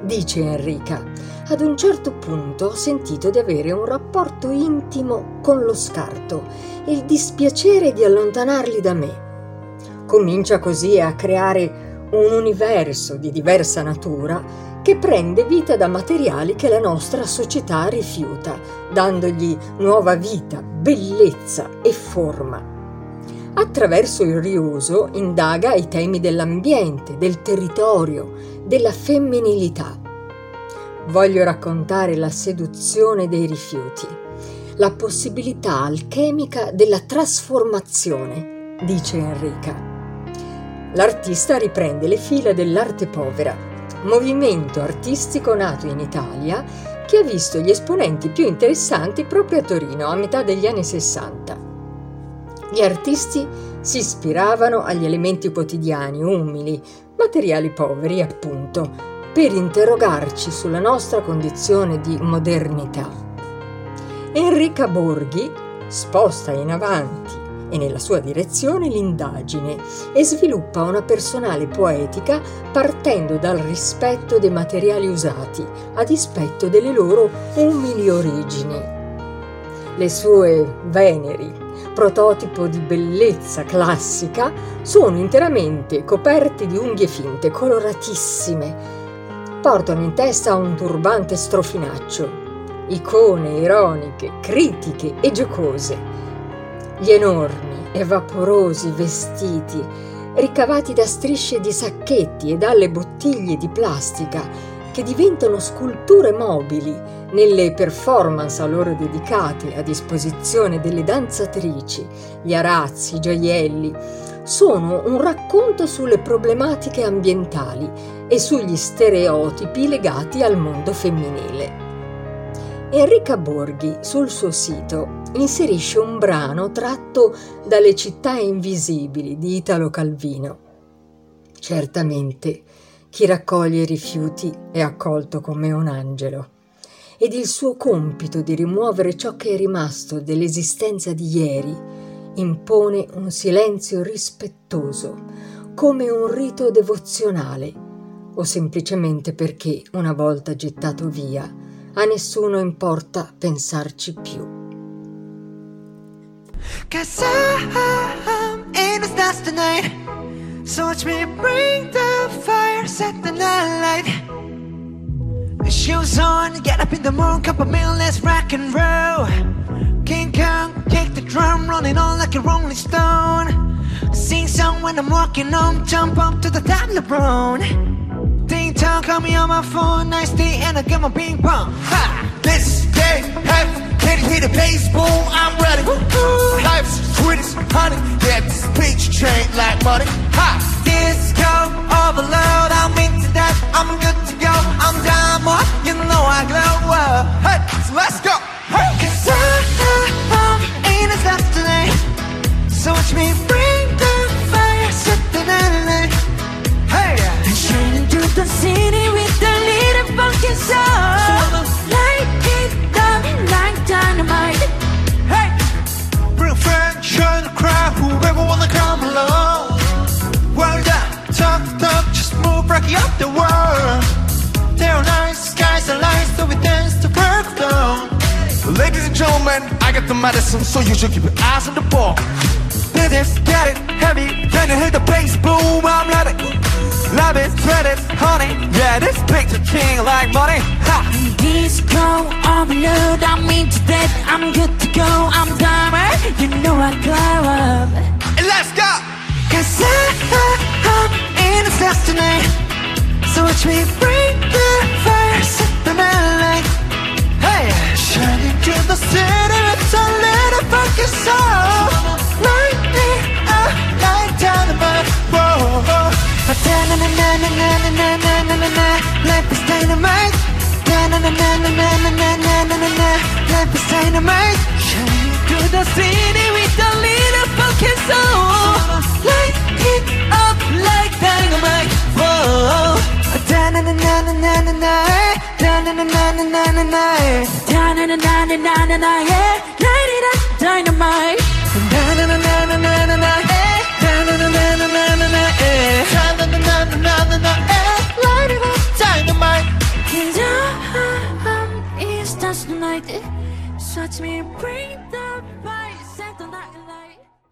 Dice Enrica, ad un certo punto ho sentito di avere un rapporto intimo con lo scarto e il dispiacere di allontanarli da me. Comincia così a creare un universo di diversa natura che prende vita da materiali che la nostra società rifiuta, dandogli nuova vita, bellezza e forma. Attraverso il riuso indaga i temi dell'ambiente, del territorio, della femminilità. Voglio raccontare la seduzione dei rifiuti, la possibilità alchemica della trasformazione, dice Enrica. L'artista riprende le fila dell'arte povera, movimento artistico nato in Italia che ha visto gli esponenti più interessanti proprio a Torino a metà degli anni 60. Gli artisti si ispiravano agli elementi quotidiani, umili, materiali poveri appunto, per interrogarci sulla nostra condizione di modernità. Enrica Borghi sposta in avanti e nella sua direzione l'indagine e sviluppa una personale poetica partendo dal rispetto dei materiali usati, a dispetto delle loro umili origini. Le sue Veneri, prototipo di bellezza classica, sono interamente coperti di unghie finte coloratissime. Portano in testa un turbante strofinaccio, icone ironiche, critiche e giocose gli enormi e vaporosi vestiti, ricavati da strisce di sacchetti e dalle bottiglie di plastica, che diventano sculture mobili nelle performance a loro dedicate a disposizione delle danzatrici, gli arazzi, i gioielli, sono un racconto sulle problematiche ambientali e sugli stereotipi legati al mondo femminile. Enrica Borghi sul suo sito inserisce un brano tratto dalle città invisibili di Italo Calvino. Certamente chi raccoglie i rifiuti è accolto come un angelo ed il suo compito di rimuovere ciò che è rimasto dell'esistenza di ieri impone un silenzio rispettoso, come un rito devozionale, o semplicemente perché, una volta gettato via, a nessuno importa pensarci più.
Cause I'm in this dust tonight So watch me bring the fire, set the night light. Shoes on, get up in the morning, cup of milk, let's rock and roll. King Kong, kick the drum, running on like a rolling stone. Sing song when I'm walking home, jump up to the top of the brown call me on my phone, nice day, and I get my ping pong. Ha! This day, have can you hear the bass boom? I'm ready. Life's sweet as honey, yeah, this beach train like money. Ha! Disco overload, I'm into that, I'm good to go. I'm down, boy, you know I glow. Uh, hey, so let's go. Hey, cause I, I'm in a destiny, so watch me bring the fire, set the night. Hey, and shining the city with a little funky soul. Light it up like dynamite. Hey, bring a friend, join the crowd, whoever wanna come along. Up, talk talk, just move, up the world. Skies so we dance to down. Ladies and gentlemen, I got the medicine, so you should keep your eyes on the ball. This get it heavy, can you hear the bass boom? I'm ready. Love is sweat it, honey. Yeah, this picture king like money. Ha! Disco overload, I'm into that. I'm good to go. I'm diamond, you know I glow up. Let's go. Cause I, I'm in a destiny. So watch me bring the fire, set the night. Hey, shining through the city with a little funky soul. Light me up like dynamite. Whoa, whoa. Life is dynamite Life is dynamite through the city with little soul Light it up like dynamite na na light it up, dynamite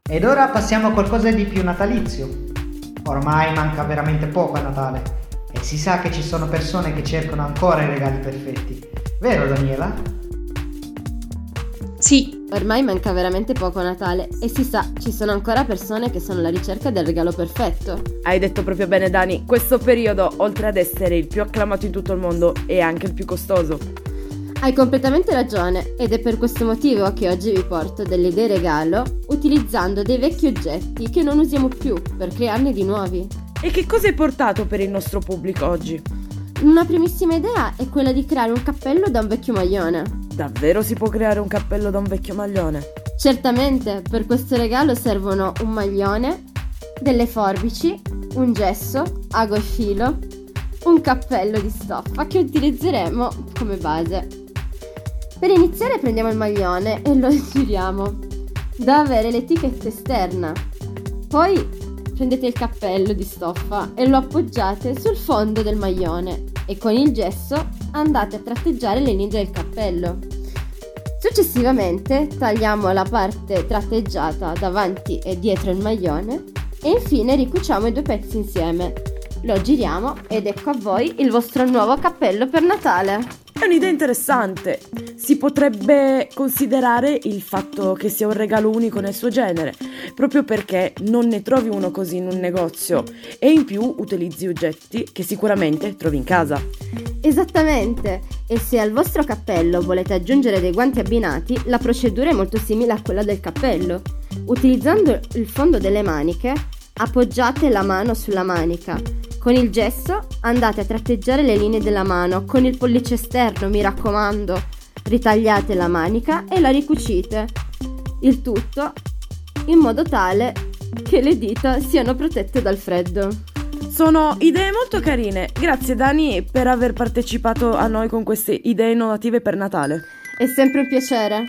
Ed ora passiamo a qualcosa di più natalizio. Ormai manca veramente poco a Natale e si sa che ci sono persone che cercano ancora i regali perfetti. Vero Daniela?
Sì, ormai manca veramente poco a Natale e si sa, ci sono ancora persone che sono alla ricerca del regalo perfetto.
Hai detto proprio bene Dani, questo periodo, oltre ad essere il più acclamato in tutto il mondo, è anche il più costoso.
Hai completamente ragione ed è per questo motivo che oggi vi porto delle idee regalo utilizzando dei vecchi oggetti che non usiamo più per crearne di nuovi.
E che cosa hai portato per il nostro pubblico oggi?
Una primissima idea è quella di creare un cappello da un vecchio maglione.
Davvero si può creare un cappello da un vecchio maglione?
Certamente, per questo regalo servono un maglione, delle forbici, un gesso, ago e filo, un cappello di stoffa che utilizzeremo come base. Per iniziare prendiamo il maglione e lo giriamo. Da avere l'etichetta esterna. Poi prendete il cappello di stoffa e lo appoggiate sul fondo del maglione e con il gesso andate a tratteggiare le linee del cappello. Successivamente tagliamo la parte tratteggiata davanti e dietro il maglione e infine ricuciamo i due pezzi insieme. Lo giriamo ed ecco a voi il vostro nuovo cappello per Natale.
È un'idea interessante. Si potrebbe considerare il fatto che sia un regalo unico nel suo genere, proprio perché non ne trovi uno così in un negozio e in più utilizzi oggetti che sicuramente trovi in casa.
Esattamente, e se al vostro cappello volete aggiungere dei guanti abbinati, la procedura è molto simile a quella del cappello. Utilizzando il fondo delle maniche, appoggiate la mano sulla manica. Con il gesso andate a tratteggiare le linee della mano, con il pollice esterno, mi raccomando. Ritagliate la manica e la ricucite. Il tutto in modo tale che le dita siano protette dal freddo.
Sono idee molto carine. Grazie Dani per aver partecipato a noi con queste idee innovative per Natale.
È sempre un piacere.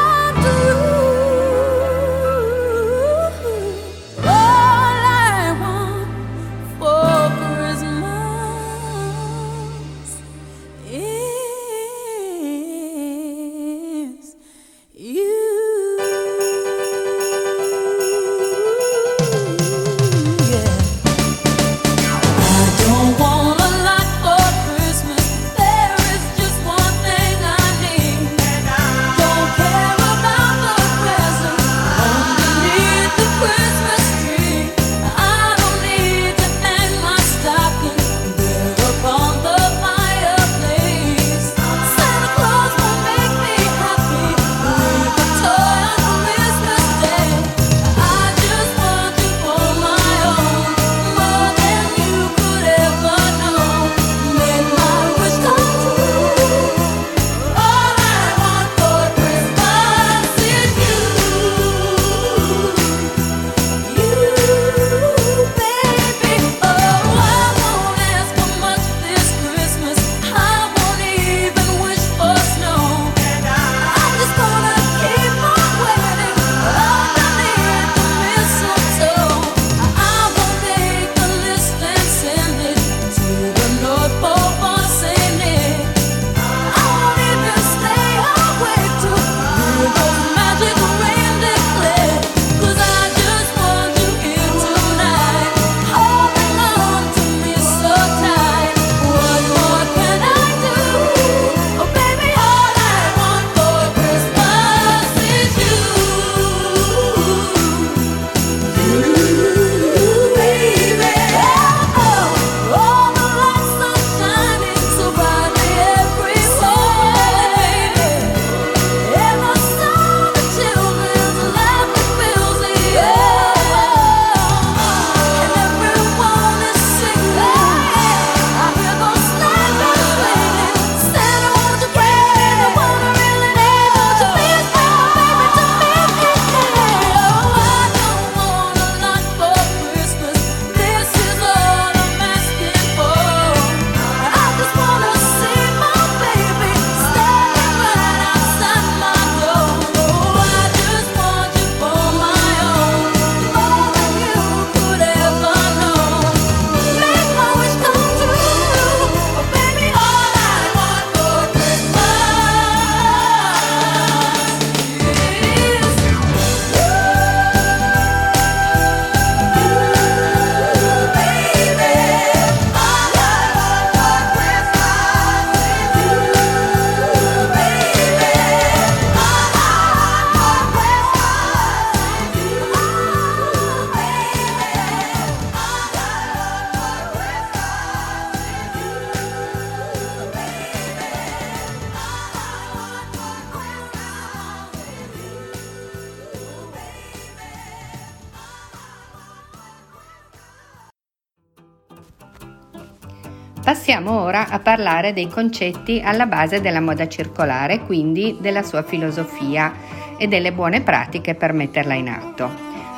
a
parlare dei concetti alla base della moda circolare, quindi della sua filosofia e delle buone pratiche per metterla in atto.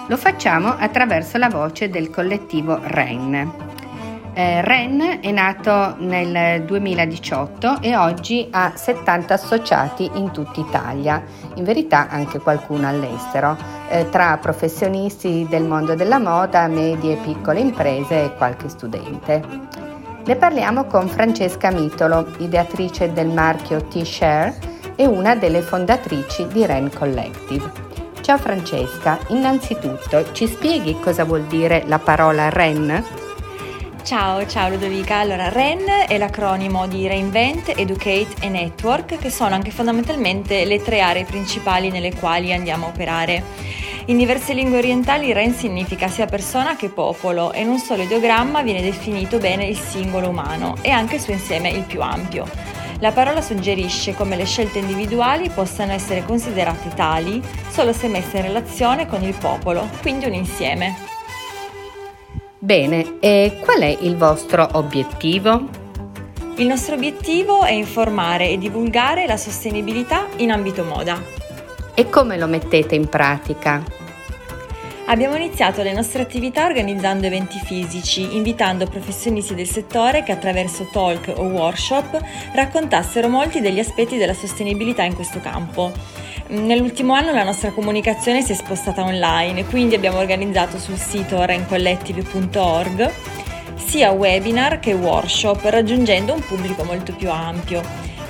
Lo facciamo attraverso la voce del collettivo REN. Eh, REN è nato nel 2018 e oggi ha 70 associati in tutta Italia, in verità anche qualcuno all'estero, eh, tra professionisti del mondo della moda, medie e piccole imprese e qualche studente. Ne parliamo con Francesca Mitolo, ideatrice del marchio T-Share e una delle fondatrici di Ren Collective. Ciao Francesca, innanzitutto ci spieghi cosa vuol dire la parola Ren?
Ciao, ciao Ludovica. Allora, REN è l'acronimo di Reinvent, Educate e Network, che sono anche fondamentalmente le tre aree principali nelle quali andiamo a operare. In diverse lingue orientali REN significa sia persona che popolo e in un solo ideogramma viene definito bene il singolo umano e anche il suo insieme il più ampio. La parola suggerisce come le scelte individuali possano essere considerate tali solo se messe in relazione con il popolo, quindi un insieme.
Bene, e qual è il vostro obiettivo?
Il nostro obiettivo è informare e divulgare la sostenibilità in ambito moda.
E come lo mettete in pratica?
Abbiamo iniziato le nostre attività organizzando eventi fisici, invitando professionisti del settore che attraverso talk o workshop raccontassero molti degli aspetti della sostenibilità in questo campo. Nell'ultimo anno la nostra comunicazione si è spostata online, quindi abbiamo organizzato sul sito rencollective.org sia webinar che workshop, raggiungendo un pubblico molto più ampio.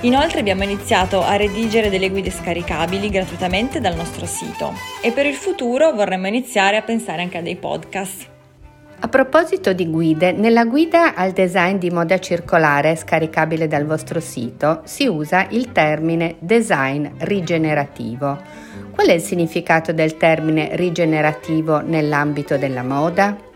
Inoltre abbiamo iniziato a redigere delle guide scaricabili gratuitamente dal nostro sito e per il futuro vorremmo iniziare a pensare anche a dei podcast.
A proposito di guide, nella guida al design di moda circolare scaricabile dal vostro sito si usa il termine design rigenerativo. Qual è il significato del termine rigenerativo nell'ambito della moda?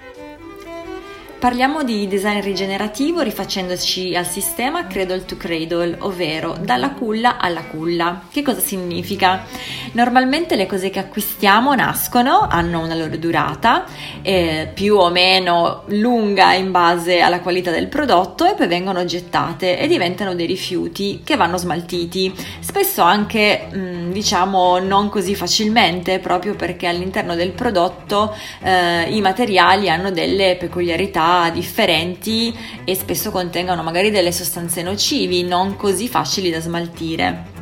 Parliamo di design rigenerativo rifacendoci al sistema cradle to cradle, ovvero dalla culla alla culla. Che cosa significa? Normalmente le cose che acquistiamo nascono, hanno una loro durata, eh, più o meno lunga in base alla qualità del prodotto e poi vengono gettate e diventano dei rifiuti che vanno smaltiti. Spesso anche mh, diciamo non così facilmente, proprio perché all'interno del prodotto eh, i materiali hanno delle peculiarità differenti e spesso contengono magari delle sostanze nocivi non così facili da smaltire.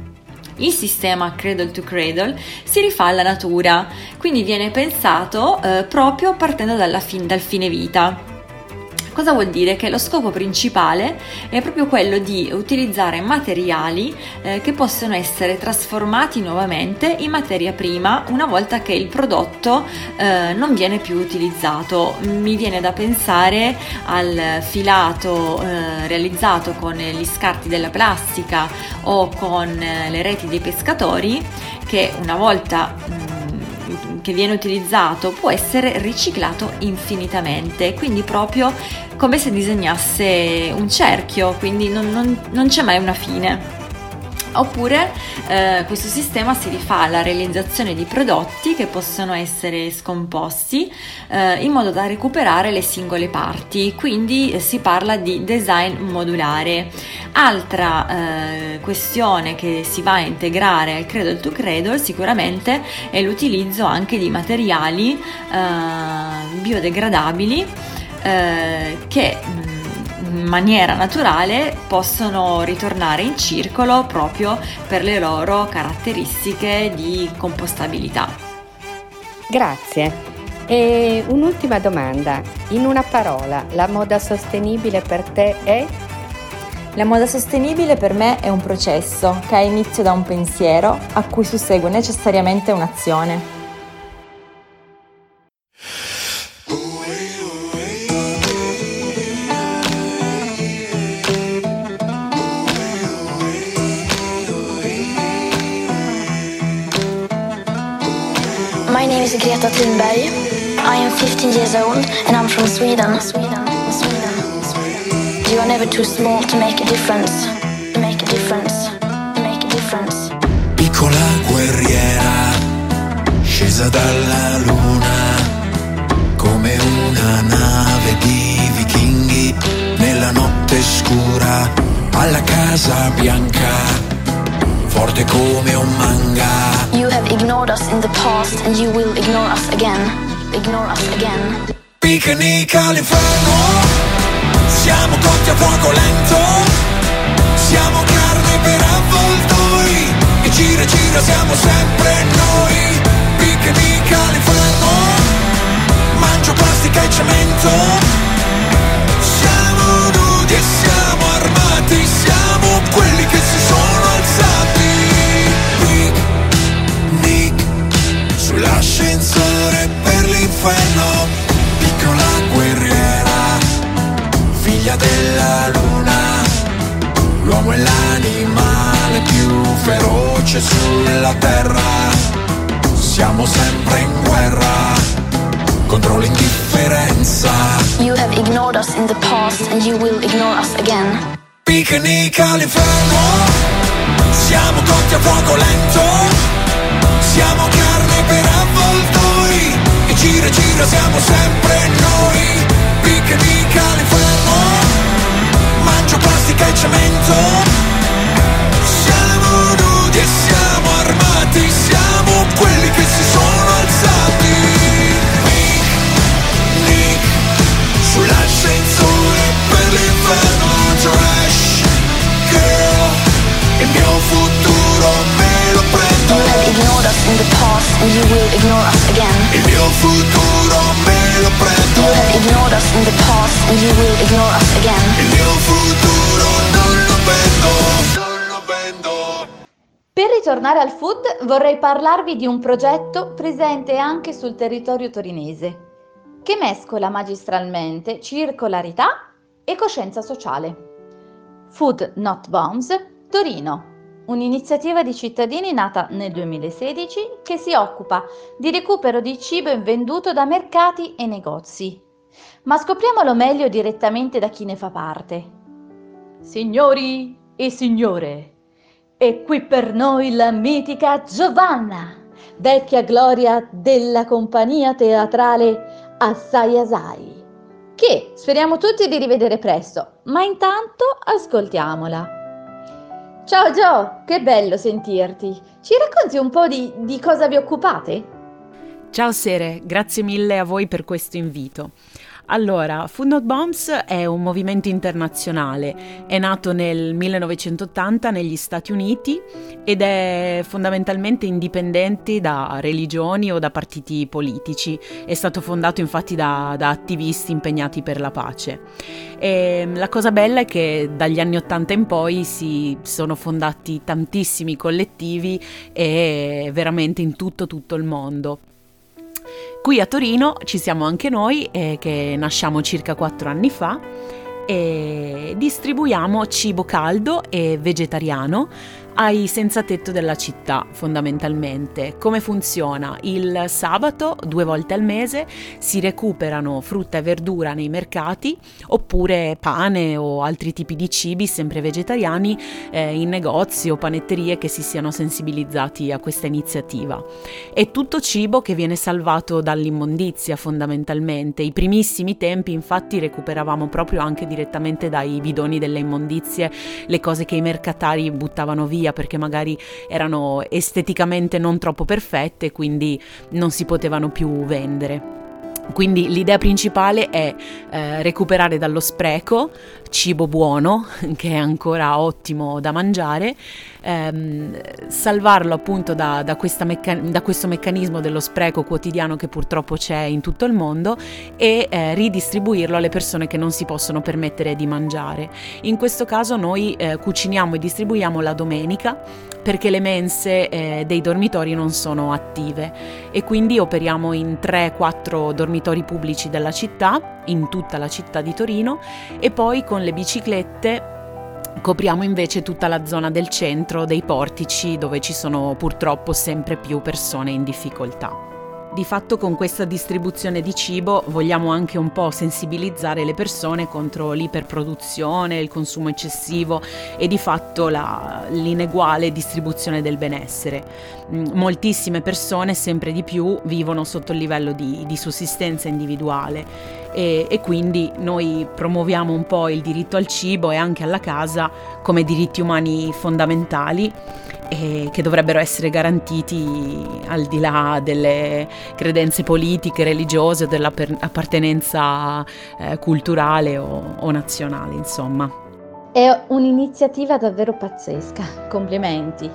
Il sistema cradle to cradle si rifà alla natura, quindi viene pensato eh, proprio partendo fin- dal fine vita. Cosa vuol dire? Che lo scopo principale è proprio quello di utilizzare materiali eh, che possono essere trasformati nuovamente in materia prima una volta che il prodotto eh, non viene più utilizzato. Mi viene da pensare al filato eh, realizzato con gli scarti della plastica o con eh, le reti dei pescatori che una volta mh, che viene utilizzato può essere riciclato infinitamente, quindi proprio come se disegnasse un cerchio, quindi non, non, non c'è mai una fine. Oppure eh, questo sistema si rifà alla realizzazione di prodotti che possono essere scomposti eh, in modo da recuperare le singole parti, quindi eh, si parla di design modulare. Altra eh, questione che si va a integrare al Cradle to Cradle sicuramente è l'utilizzo anche di materiali eh, biodegradabili eh, che in maniera naturale possono ritornare in circolo proprio per le loro caratteristiche di compostabilità.
Grazie. E un'ultima domanda. In una parola, la moda sostenibile per te è?
La moda sostenibile per me è un processo che ha inizio da un pensiero a cui sussegue necessariamente un'azione.
Is Greta Thunberg. I am 15 years old and I'm from Sweden. You are never too small to make a difference. To make a difference. To make a difference.
Piccola guerriera, scesa dalla luna, come una nave di vichinghi nella notte scura
alla Casa Bianca, forte come un manga.
Us in the past and you will ignore us again. Ignore us again.
Picnic all'inferno, siamo cotti a fuoco lento, siamo carne per avvoltoi, e gira gira siamo sempre noi. Picnic all'inferno, mangio plastica e cemento, siamo nudi e siamo armati, sull'ascensore per l'inferno, piccola guerriera, figlia della luna, l'uomo è l'animale più feroce sulla terra, siamo sempre in guerra contro l'indifferenza.
You have ignored us in the past and you will ignore us again.
Picnic all'inferno, siamo cotti a fuoco lento, siamo e gira gira siamo sempre noi. Picnic all'inferno, mangio plastica e cemento, siamo nudi e siamo armati, siamo quelli
the past and you will ignore us again.
il mio futuro me lo prendo
You have ignored us in the past and you will ignore us again.
il mio futuro non lo vendo non lo vendo
Per ritornare al food vorrei parlarvi di un progetto presente anche sul territorio torinese, che mescola magistralmente circolarità e coscienza sociale. Food Not Bombs Torino, un'iniziativa di cittadini nata nel 2016 che si occupa di recupero di cibo invenduto da mercati e negozi. Ma scopriamolo meglio direttamente da chi ne fa parte. Signori e signore, e qui per noi la mitica Giovanna, vecchia gloria della compagnia teatrale Assai Asai, che speriamo tutti di rivedere presto, ma intanto ascoltiamola. Ciao Gio, che bello sentirti. Ci racconti un po' di, di cosa vi occupate?
Ciao Sere, grazie mille a voi per questo invito. Allora, Food Not Bombs è un movimento internazionale, è nato nel 1980 negli Stati Uniti ed è fondamentalmente indipendente da religioni o da partiti politici. È stato fondato infatti da, da attivisti impegnati per la pace. E la cosa bella è che dagli anni 80 in poi si sono fondati tantissimi collettivi e veramente in tutto tutto il mondo. Qui a Torino ci siamo anche noi, eh, che nasciamo circa 4 anni fa e distribuiamo cibo caldo e vegetariano ai senza tetto della città fondamentalmente. Come funziona? Il sabato, due volte al mese, si recuperano frutta e verdura nei mercati oppure pane o altri tipi di cibi sempre vegetariani eh, in negozi o panetterie che si siano sensibilizzati a questa iniziativa. È tutto cibo che viene salvato dall'immondizia fondamentalmente. I primissimi tempi infatti recuperavamo proprio anche direttamente dai bidoni delle immondizie le cose che i mercatari buttavano via perché magari erano esteticamente non troppo perfette, quindi non si potevano più vendere. Quindi l'idea principale è eh, recuperare dallo spreco cibo buono, che è ancora ottimo da mangiare, ehm, salvarlo appunto da, da, mecca- da, questo meccanismo dello spreco quotidiano che purtroppo c'è in tutto il mondo e eh, ridistribuirlo alle persone che non si possono permettere di mangiare. In questo caso noi eh, cuciniamo e distribuiamo la domenica perché le mense eh, dei dormitori non sono attive e quindi operiamo in 3-4 dormitori pubblici della città, in tutta la città di Torino e poi con le biciclette Copriamo invece tutta la zona del centro, dei portici, dove ci sono purtroppo sempre più persone in difficoltà. Di fatto con questa distribuzione di cibo vogliamo anche un po' sensibilizzare le persone contro l'iperproduzione, il consumo eccessivo e di fatto la, l'ineguale distribuzione del benessere. Moltissime persone sempre di più vivono sotto il livello di, di sussistenza individuale e, e quindi noi promuoviamo un po' il diritto al cibo e anche alla casa come diritti umani fondamentali e che dovrebbero essere garantiti al di là delle credenze politiche, religiose o dell'appartenenza eh, culturale o, o nazionale, insomma.
È un'iniziativa davvero pazzesca, complimenti.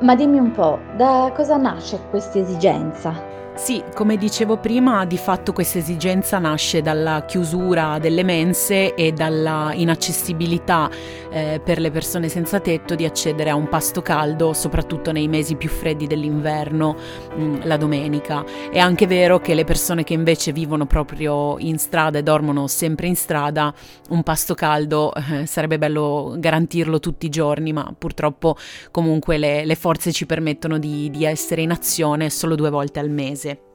Ma dimmi un po', da cosa nasce questa esigenza?
Sì, come dicevo prima, di fatto questa esigenza nasce dalla chiusura delle mense e dalla inaccessibilità eh, per le persone senza tetto di accedere a un pasto caldo, soprattutto nei mesi più freddi dell'inverno, mh, mm, la domenica. È anche vero che le persone che invece vivono proprio in strada e dormono sempre in strada, un pasto caldo eh, sarebbe bello garantirlo tutti i giorni, ma purtroppo comunque le, le forze ci permettono di, di essere in azione solo due volte al mese.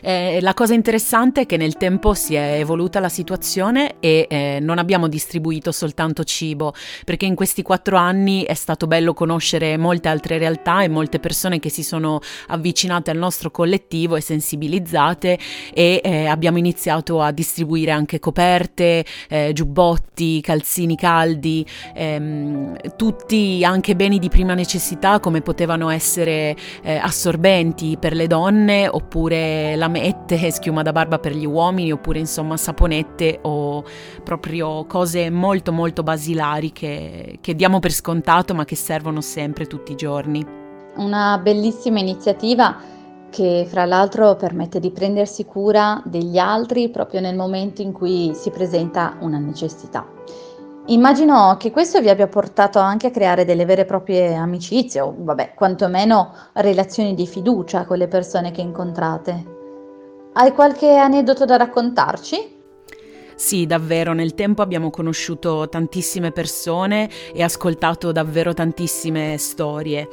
Eh, la cosa interessante è che nel tempo si è evoluta la situazione e eh, non abbiamo distribuito soltanto cibo, perché in questi quattro anni è stato bello conoscere molte altre realtà e molte persone che si sono avvicinate al nostro collettivo e sensibilizzate e eh, abbiamo iniziato a distribuire anche coperte, eh, giubbotti, calzini caldi, ehm, tutti anche beni di prima necessità come potevano essere eh, assorbenti per le donne oppure lamette, schiuma da barba per gli uomini oppure insomma saponette o proprio cose molto molto basilari che, che diamo per scontato ma che servono sempre tutti i giorni.
Una bellissima iniziativa che fra l'altro permette di prendersi cura degli altri proprio nel momento in cui si presenta una necessità. Immagino che questo vi abbia portato anche a creare delle vere e proprie amicizie o, vabbè, quantomeno relazioni di fiducia con le persone che incontrate. Hai qualche aneddoto da raccontarci?
Sì, davvero, nel tempo abbiamo conosciuto tantissime persone e ascoltato davvero tantissime storie.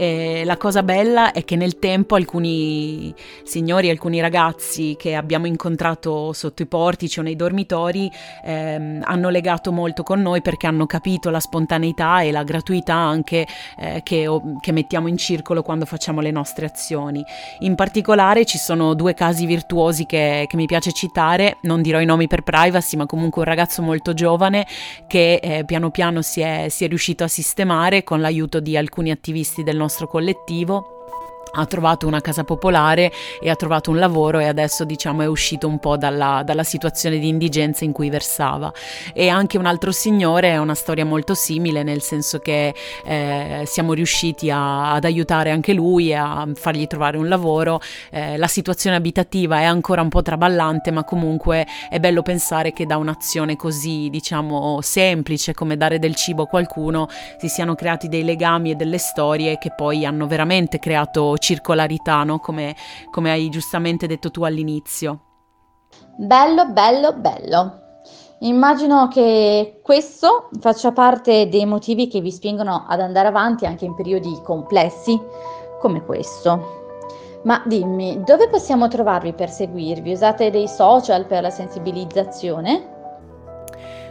E la cosa bella è che nel tempo alcuni signori, alcuni ragazzi che abbiamo incontrato sotto i portici o nei dormitori ehm, hanno legato molto con noi perché hanno capito la spontaneità e la gratuità anche eh, che, che mettiamo in circolo quando facciamo le nostre azioni. In particolare ci sono due casi virtuosi che, che mi piace citare, non dirò i nomi per privacy, ma comunque un ragazzo molto giovane che eh, piano piano si è, si è riuscito a sistemare con l'aiuto di alcuni attivisti del nostro nostro collettivo ha trovato una casa popolare e ha trovato un lavoro e adesso diciamo è uscito un po' dalla, dalla, situazione di indigenza in cui versava. E anche un altro signore è una storia molto simile nel senso che eh, siamo riusciti a, ad aiutare anche lui a fargli trovare un lavoro. Eh, la situazione abitativa è ancora un po' traballante ma comunque è bello pensare che da un'azione così diciamo semplice come dare del cibo a qualcuno si siano creati dei legami e delle storie che poi hanno veramente creato circolarità, no? come, come hai giustamente detto tu all'inizio.
Bello, bello, bello. Immagino che questo faccia parte dei motivi che vi spingono ad andare avanti anche in periodi complessi come questo. Ma dimmi, dove possiamo trovarvi per seguirvi? Usate dei social per la sensibilizzazione?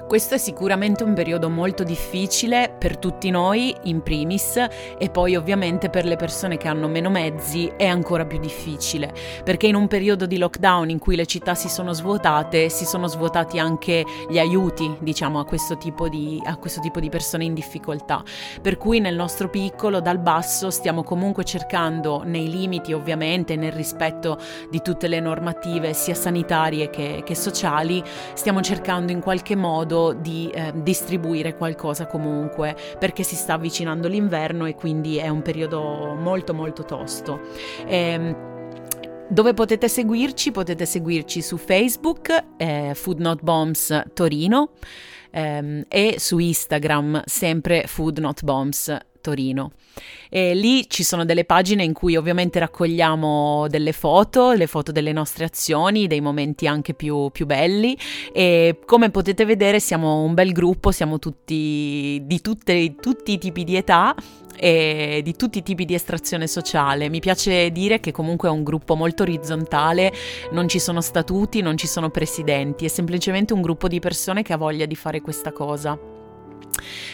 Questo è sicuramente un periodo molto difficile per tutti noi, in primis, e poi ovviamente per le persone che hanno meno mezzi è ancora più difficile, perché in un periodo di lockdown in cui le città si sono svuotate, si sono svuotati anche gli aiuti, diciamo, a questo tipo di, questo tipo di persone in difficoltà. Per cui nel nostro piccolo, dal basso, stiamo comunque cercando, nei limiti ovviamente, nel rispetto di tutte le normative, sia sanitarie che, che sociali, stiamo cercando in qualche modo modo di eh, distribuire qualcosa comunque perché si sta avvicinando l'inverno e quindi è un periodo molto molto tosto. Ehm, dove potete seguirci? Potete seguirci su Facebook, eh, Food Not Bombs Torino, ehm, e su Instagram, sempre Food Not Bombs Torino. E lì ci sono delle pagine in cui ovviamente raccogliamo delle foto, le foto delle nostre azioni, dei momenti anche più, più belli e come potete vedere siamo un bel gruppo, siamo tutti di tutte, tutti i tipi di età e di tutti i tipi di estrazione sociale. Mi piace dire che comunque è un gruppo molto orizzontale, non ci sono statuti, non ci sono presidenti, è semplicemente un gruppo di persone che ha voglia di fare questa cosa.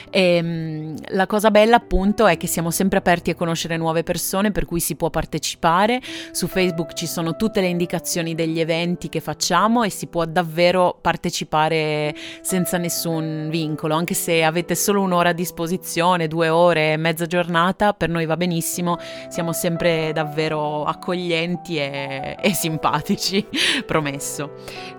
E, mm, la cosa bella appunto è che siamo sempre aperti a conoscere nuove persone per cui si può partecipare. Su Facebook ci sono tutte le indicazioni degli eventi che facciamo e si può davvero partecipare senza nessun vincolo, anche se avete solo un'ora a disposizione, due ore, mezza giornata, per noi va benissimo, siamo sempre davvero accoglienti e, e simpatici, promesso.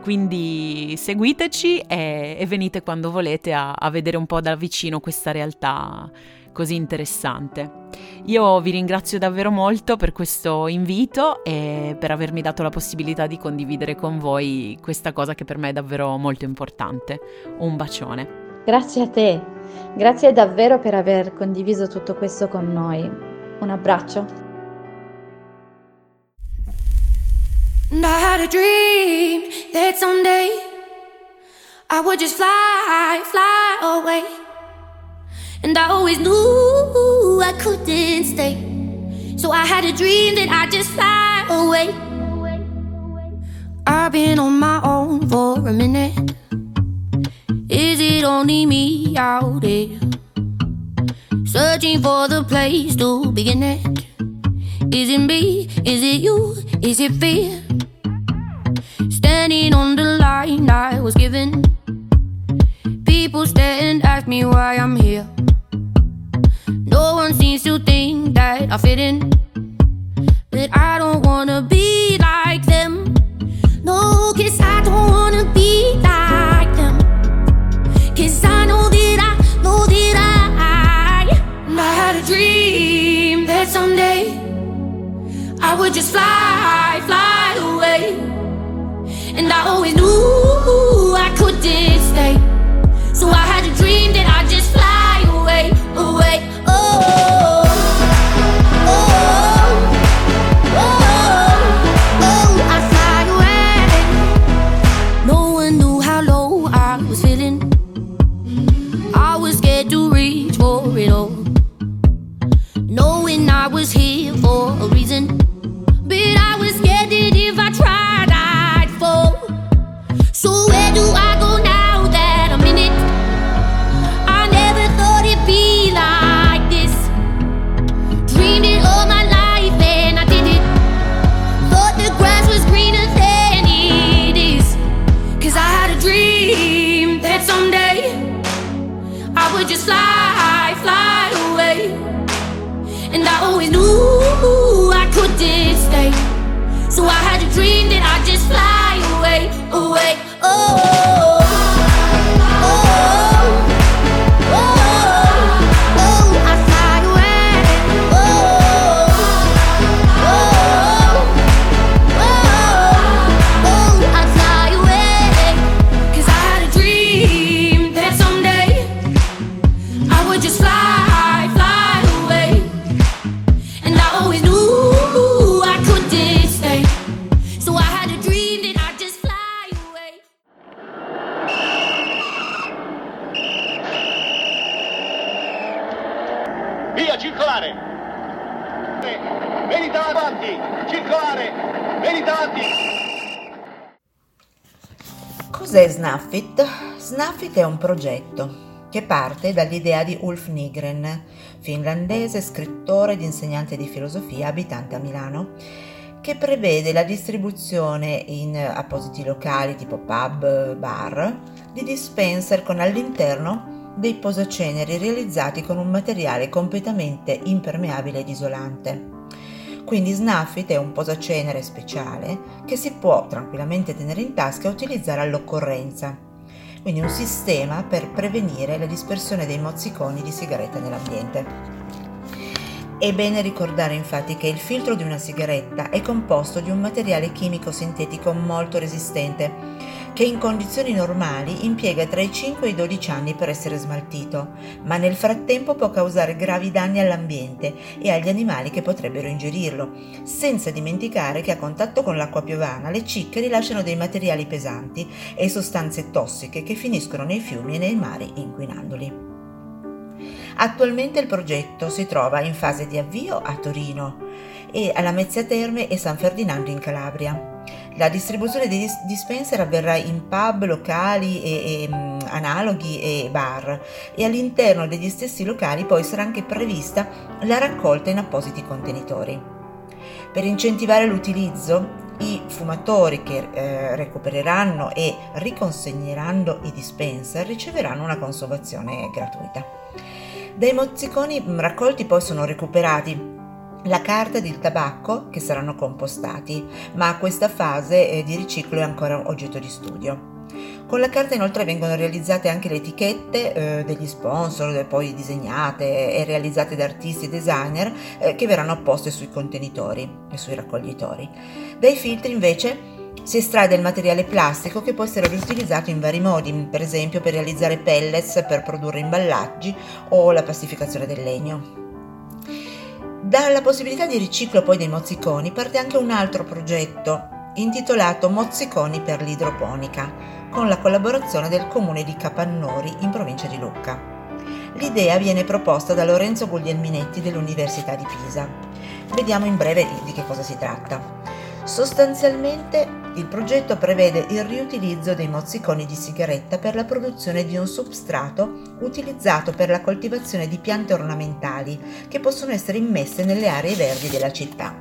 Quindi seguiteci e, e venite quando volete a, a vedere un po' da vicino questa realtà così interessante. Io vi ringrazio davvero molto per questo invito e per avermi dato la possibilità di condividere con voi questa cosa che per me è davvero molto importante. Un bacione.
Grazie a te, grazie davvero per aver condiviso tutto questo con noi. Un abbraccio.
And I had a dream that someday I would just fly, fly away. And I always knew I couldn't stay. So I had a dream that I'd just fly away. I've been on my own for a minute. Is it only me out there? Searching for the place to begin it. Is it me? Is it you? Is it fear? Standing on the line I was given. People stare and ask me why I'm here. No one seems to think that I fit in. But I don't wanna be like them. No, cause I don't wanna be like them. Cause I know that I know that I, I had a dream that someday I would just fly, fly away. And I always knew I couldn't stay. So I had a dream that I'd
progetto che parte dall'idea di Ulf Nygren, finlandese, scrittore ed insegnante di filosofia abitante a Milano, che prevede la distribuzione in appositi locali tipo pub, bar, di dispenser con all'interno dei posaceneri realizzati con un materiale completamente impermeabile ed isolante. Quindi Snuffit è un posacenere speciale che si può tranquillamente tenere in tasca e utilizzare all'occorrenza. Quindi un sistema per prevenire la dispersione dei mozziconi di sigaretta nell'ambiente. È bene ricordare infatti che il filtro di una sigaretta è composto di un materiale chimico sintetico molto resistente che in condizioni normali impiega tra i 5 e i 12 anni per essere smaltito, ma nel frattempo può causare gravi danni all'ambiente e agli animali che potrebbero ingerirlo, senza dimenticare che a contatto con l'acqua piovana le cicche rilasciano dei materiali pesanti e sostanze tossiche che finiscono nei fiumi e nei mari inquinandoli. Attualmente il progetto si trova in fase di avvio a Torino e alla Mezzia Terme e San Ferdinando in Calabria. La distribuzione dei dis- dispenser avverrà in pub, locali e, e, mm, analoghi e bar e all'interno degli stessi locali poi sarà anche prevista la raccolta in appositi contenitori. Per incentivare l'utilizzo, i fumatori che eh, recupereranno e riconsegneranno i dispenser riceveranno una consumazione gratuita. Dai mozziconi mh, raccolti poi sono recuperati la carta ed il tabacco che saranno compostati, ma questa fase eh, di riciclo è ancora oggetto di studio. Con la carta inoltre vengono realizzate anche le etichette eh, degli sponsor, poi disegnate e realizzate da artisti e designer eh, che verranno apposte sui contenitori e sui raccoglitori. Dai filtri invece si estrae del materiale plastico che può essere riutilizzato in vari modi, per esempio per realizzare pellets per produrre imballaggi o la pastificazione del legno. Dalla possibilità di riciclo poi dei mozziconi parte anche un altro progetto intitolato Mozziconi per l'idroponica, con la collaborazione del comune di Capannori in provincia di Lucca. L'idea viene proposta da Lorenzo Guglielminetti dell'Università di Pisa. Vediamo in breve di che cosa si tratta. Sostanzialmente il progetto prevede il riutilizzo dei mozziconi di sigaretta per la produzione di un substrato utilizzato per la coltivazione di piante ornamentali che possono essere immesse nelle aree verdi della città.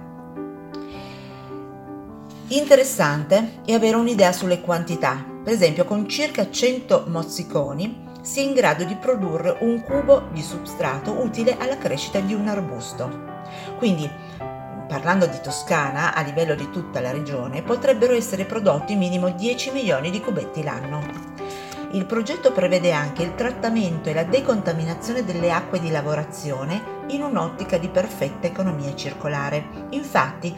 Interessante è avere un'idea sulle quantità. Per esempio, con circa 100 mozziconi si è in grado di produrre un cubo di substrato utile alla crescita di un arbusto. Quindi, parlando di Toscana, a livello di tutta la regione, potrebbero essere prodotti minimo 10 milioni di cubetti l'anno. Il progetto prevede anche il trattamento e la decontaminazione delle acque di lavorazione in un'ottica di perfetta economia circolare. Infatti,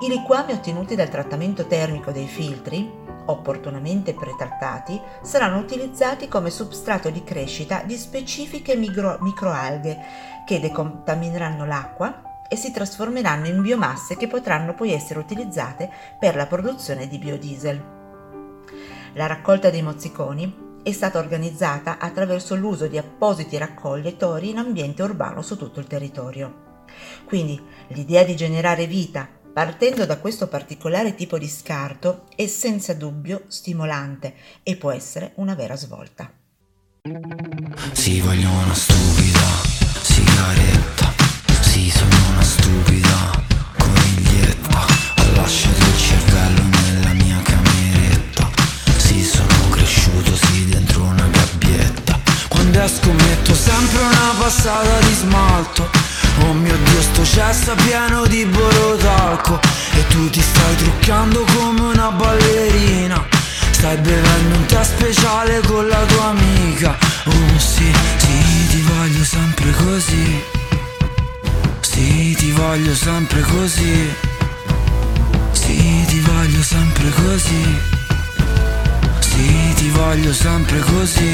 i liquami ottenuti dal trattamento termico dei filtri, opportunamente pretrattati, saranno utilizzati come substrato di crescita di specifiche micro- microalghe che decontamineranno l'acqua e si trasformeranno in biomasse che potranno poi essere utilizzate per la produzione di biodiesel. La raccolta dei mozziconi è stata organizzata attraverso l'uso di appositi raccoglitori in ambiente urbano su tutto il territorio. Quindi l'idea di generare vita partendo da questo particolare tipo di scarto è senza dubbio stimolante e può essere una vera svolta.
Sì, voglio una stupida sigaretta. Sì, sono una stupida coniglietta. Ho lasciato il cervello nella mia cameretta. Sì, sono cresciuto, sì, dentro una gabbietta. Quando esco metto sempre una passata di smalto. Oh mio Dio, sto cesso pieno di borotalco. E tu ti stai truccando come una ballerina. Stai bevendo un tè speciale con la tua amica. Oh sì, sì, ti voglio sempre così. Sì, ti voglio sempre così. Sì, ti voglio sempre così. Sì, ti voglio sempre così.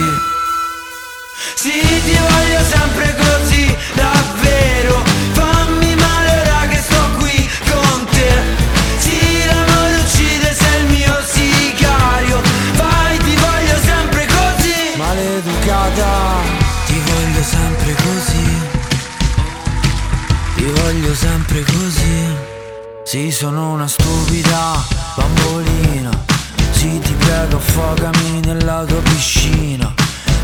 Sì, ti voglio sempre così, davvero. Sempre così. Sì, sono una stupida bambolina. Sì, ti prego, affogami nella tua piscina.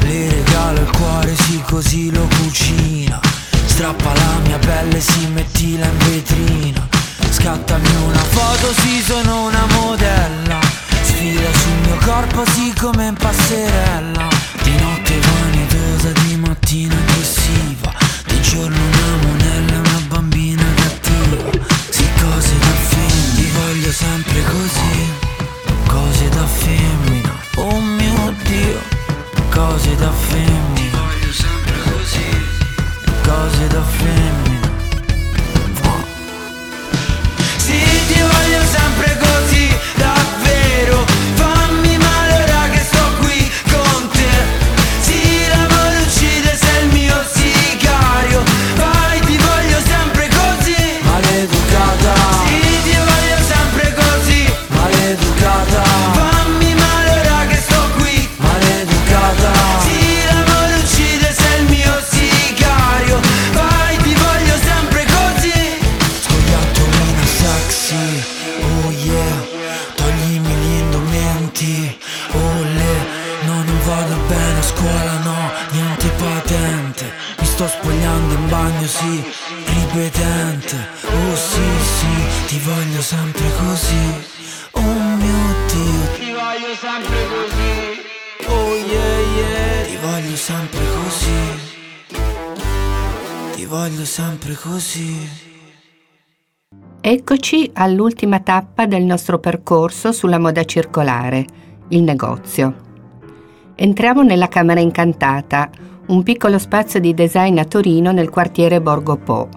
Le regalo il cuore, sì, così lo cucina. Strappa la mia pelle, sì, mettila in vetrina. Scattami una foto, sì, sono una modella. Sfida sul mio corpo, sì, come in passerella. Di notte vanitosa, di mattina aggressiva. Di giorno una monella, una bambina voglio sempre così. Cose da femmina, oh mio Dio. Cose da femmina, voglio sempre così. Cose da femmina.
Eccoci all'ultima tappa del nostro percorso sulla moda circolare, il negozio. Entriamo nella Camera Incantata, un piccolo spazio di design a Torino nel quartiere Borgo Po,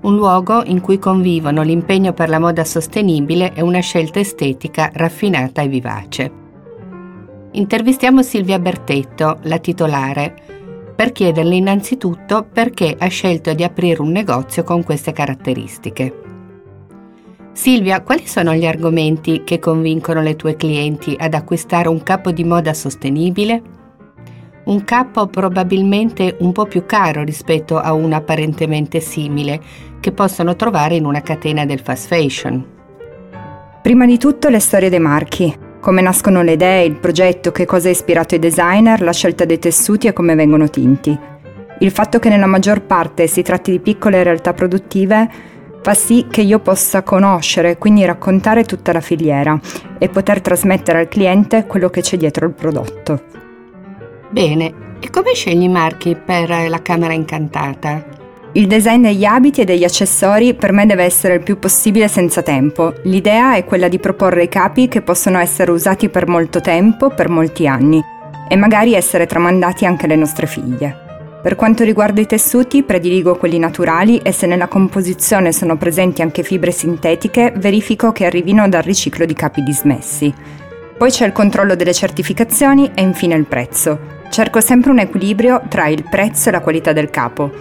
un luogo in cui convivono l'impegno per la moda sostenibile e una scelta estetica raffinata e vivace. Intervistiamo Silvia Bertetto, la titolare, per chiederle innanzitutto perché ha scelto di aprire un negozio con queste caratteristiche. Silvia, quali sono gli argomenti che convincono le tue clienti ad acquistare un capo di moda sostenibile? Un capo probabilmente un po' più caro rispetto a uno apparentemente simile che possono trovare in una catena del fast fashion.
Prima di tutto le storie dei marchi, come nascono le idee, il progetto, che cosa ha ispirato i designer, la scelta dei tessuti e come vengono tinti. Il fatto che nella maggior parte si tratti di piccole realtà produttive fa sì che io possa conoscere, quindi raccontare tutta la filiera e poter trasmettere al cliente quello che c'è dietro il prodotto.
Bene, e come scegli i marchi per la camera incantata?
Il design degli abiti e degli accessori per me deve essere il più possibile senza tempo. L'idea è quella di proporre i capi che possono essere usati per molto tempo, per molti anni, e magari essere tramandati anche alle nostre figlie. Per quanto riguarda i tessuti, prediligo quelli naturali e se nella composizione sono presenti anche fibre sintetiche, verifico che arrivino dal riciclo di capi dismessi. Poi c'è il controllo delle certificazioni e infine il prezzo. Cerco sempre un equilibrio tra il prezzo e la qualità del capo.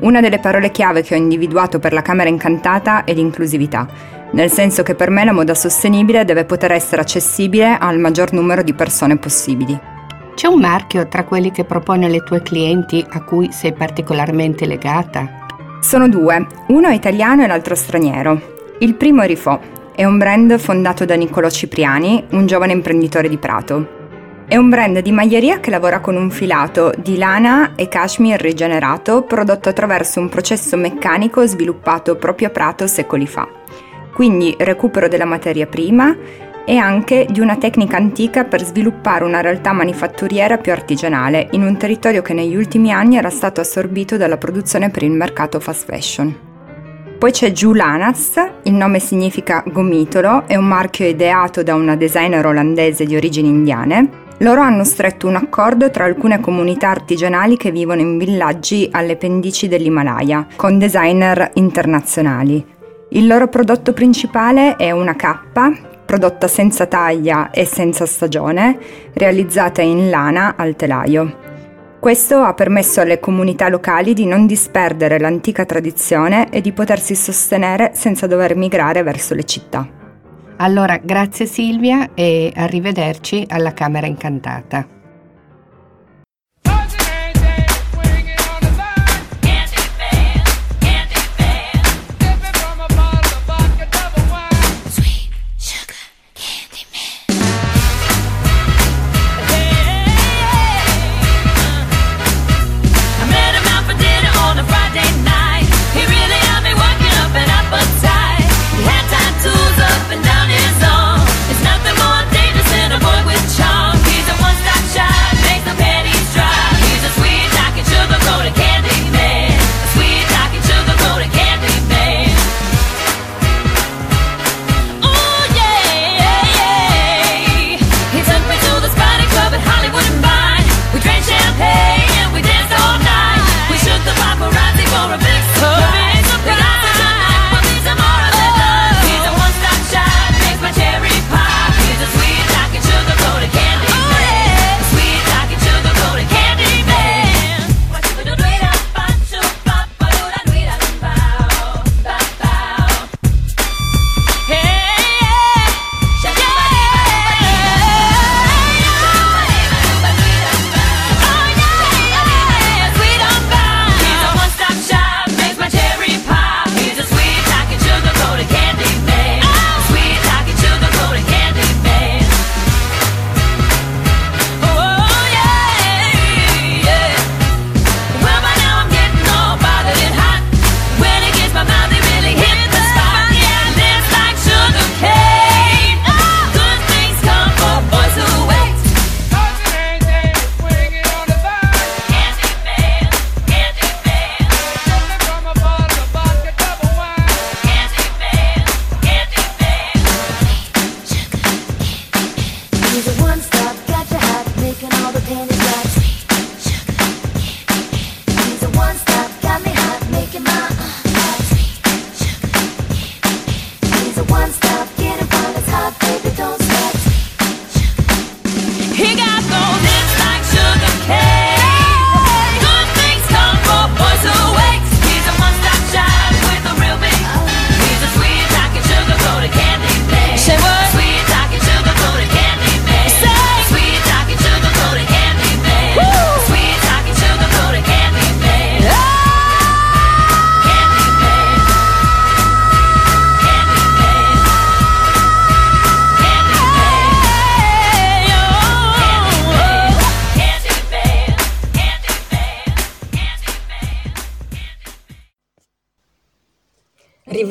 Una delle parole chiave che ho individuato per la Camera Incantata è l'inclusività, nel senso che per me la moda sostenibile deve poter essere accessibile al maggior numero di persone possibili.
C'è un marchio tra quelli che propone alle tue clienti a cui sei particolarmente legata?
Sono due, uno italiano e l'altro straniero. Il primo è Rifò, è un brand fondato da Niccolò Cipriani, un giovane imprenditore di Prato. È un brand di maglieria che lavora con un filato di lana e cashmere rigenerato prodotto attraverso un processo meccanico sviluppato proprio a Prato secoli fa. Quindi recupero della materia prima e anche di una tecnica antica per sviluppare una realtà manifatturiera più artigianale in un territorio che negli ultimi anni era stato assorbito dalla produzione per il mercato fast fashion. Poi c'è Giulanas, il nome significa gomitolo, è un marchio ideato da una designer olandese di origini indiane. Loro hanno stretto un accordo tra alcune comunità artigianali che vivono in villaggi alle pendici dell'Himalaya, con designer internazionali. Il loro prodotto principale è una cappa prodotta senza taglia e senza stagione, realizzata in lana al telaio. Questo ha permesso alle comunità locali di non disperdere l'antica tradizione e di potersi sostenere senza dover migrare verso le città.
Allora, grazie Silvia e arrivederci alla Camera Incantata.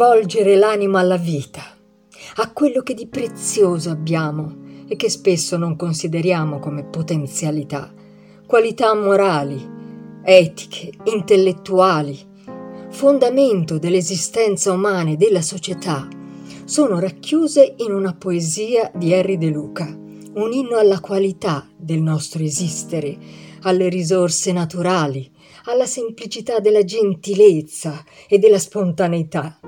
Rivolgere l'anima alla vita, a quello che di prezioso abbiamo e che spesso non consideriamo come potenzialità, qualità morali, etiche, intellettuali, fondamento dell'esistenza umana e della società, sono racchiuse in una poesia di Henry De Luca, un inno alla qualità del nostro esistere, alle risorse naturali, alla semplicità della gentilezza e della spontaneità.